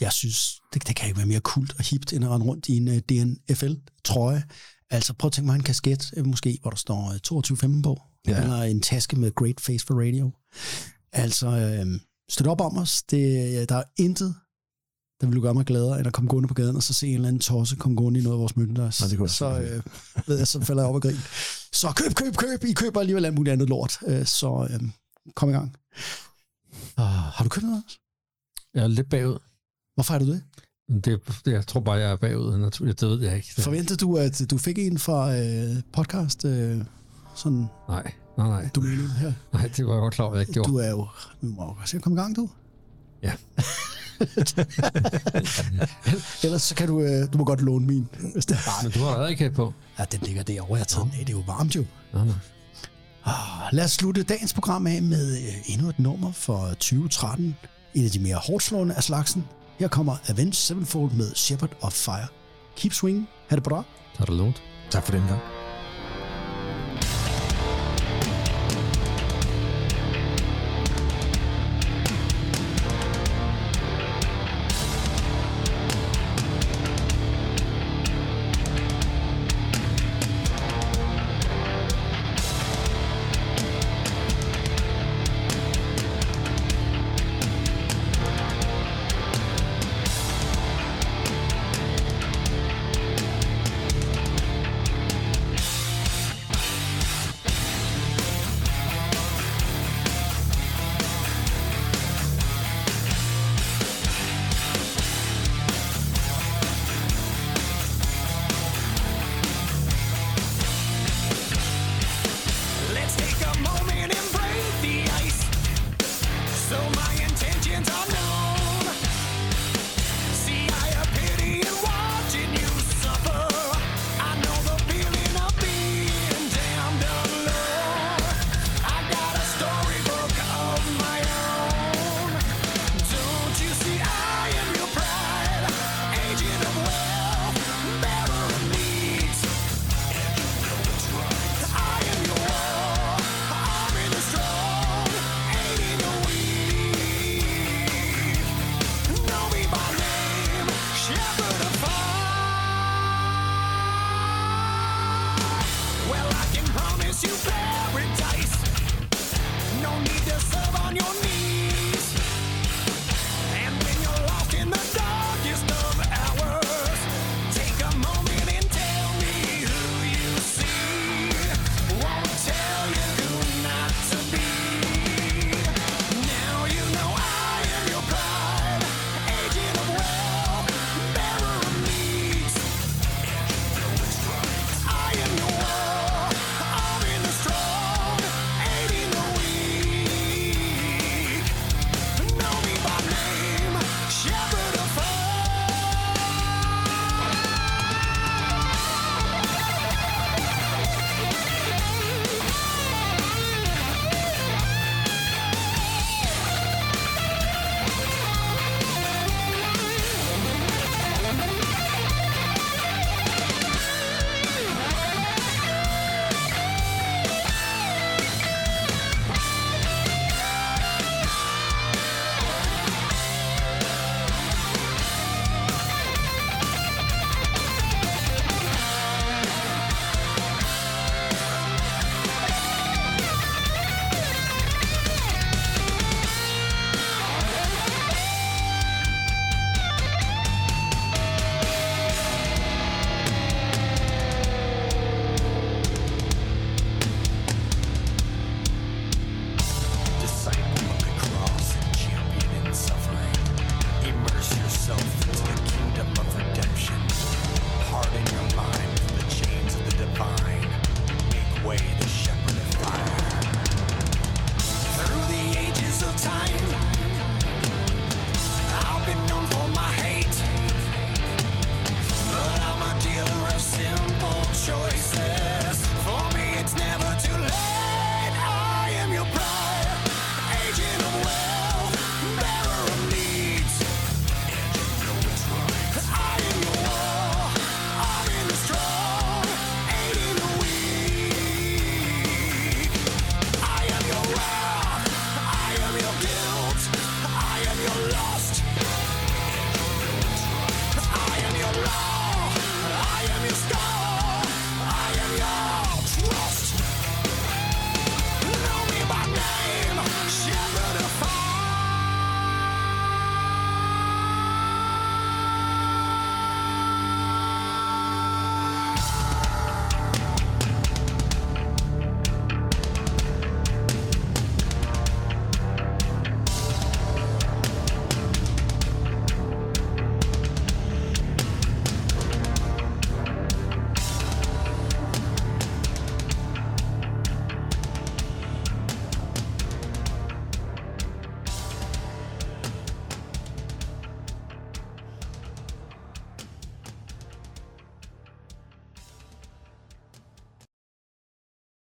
jeg synes, det, det kan ikke være mere kult og hipt, end at rende rundt i en uh, DNFL-trøje. Altså, prøv at tænke mig en kasket, øh, måske, hvor der står uh, 22.15 på, Ja. ja. eller en taske med Great Face for Radio. Altså, øhm, støt op om os. Det, der er intet, der vil gøre mig gladere, end at komme gående på gaden, og så se en eller anden tosse komme gående i noget af vores kunne jeg så, øh, ved jeg, så falder jeg op og grin. Så køb, køb, køb. I køber alligevel alt muligt andet lort. Øh, så øh, kom i gang. Uh, har du købt noget? Jeg er lidt bagud. Hvorfor er du det? Det, det, jeg tror bare, jeg er bagud. naturligt. Det ved jeg ikke. Forventede du, at du fik en fra øh, podcast, øh, sådan nej, nej, nej. domænet her? Nej, det var jeg godt klar over, jeg ikke gjorde. Du er jo... Nu må jeg se at komme i gang, du. Ja. Ellers så kan du... Øh, du må godt låne min. Hvis det er. Men du har ikke på. Ja, den ligger derovre. Jeg har taget den af. Det er jo varmt jo. Nej, nej. Ah, Lad os slutte dagens program af med øh, endnu et nummer for 2013. En af de mere hårdslående af slagsen. Her kommer Avenged Sevenfold med Shepherd of Fire. Keep swinging. Ha' det bra. Tak for den gang.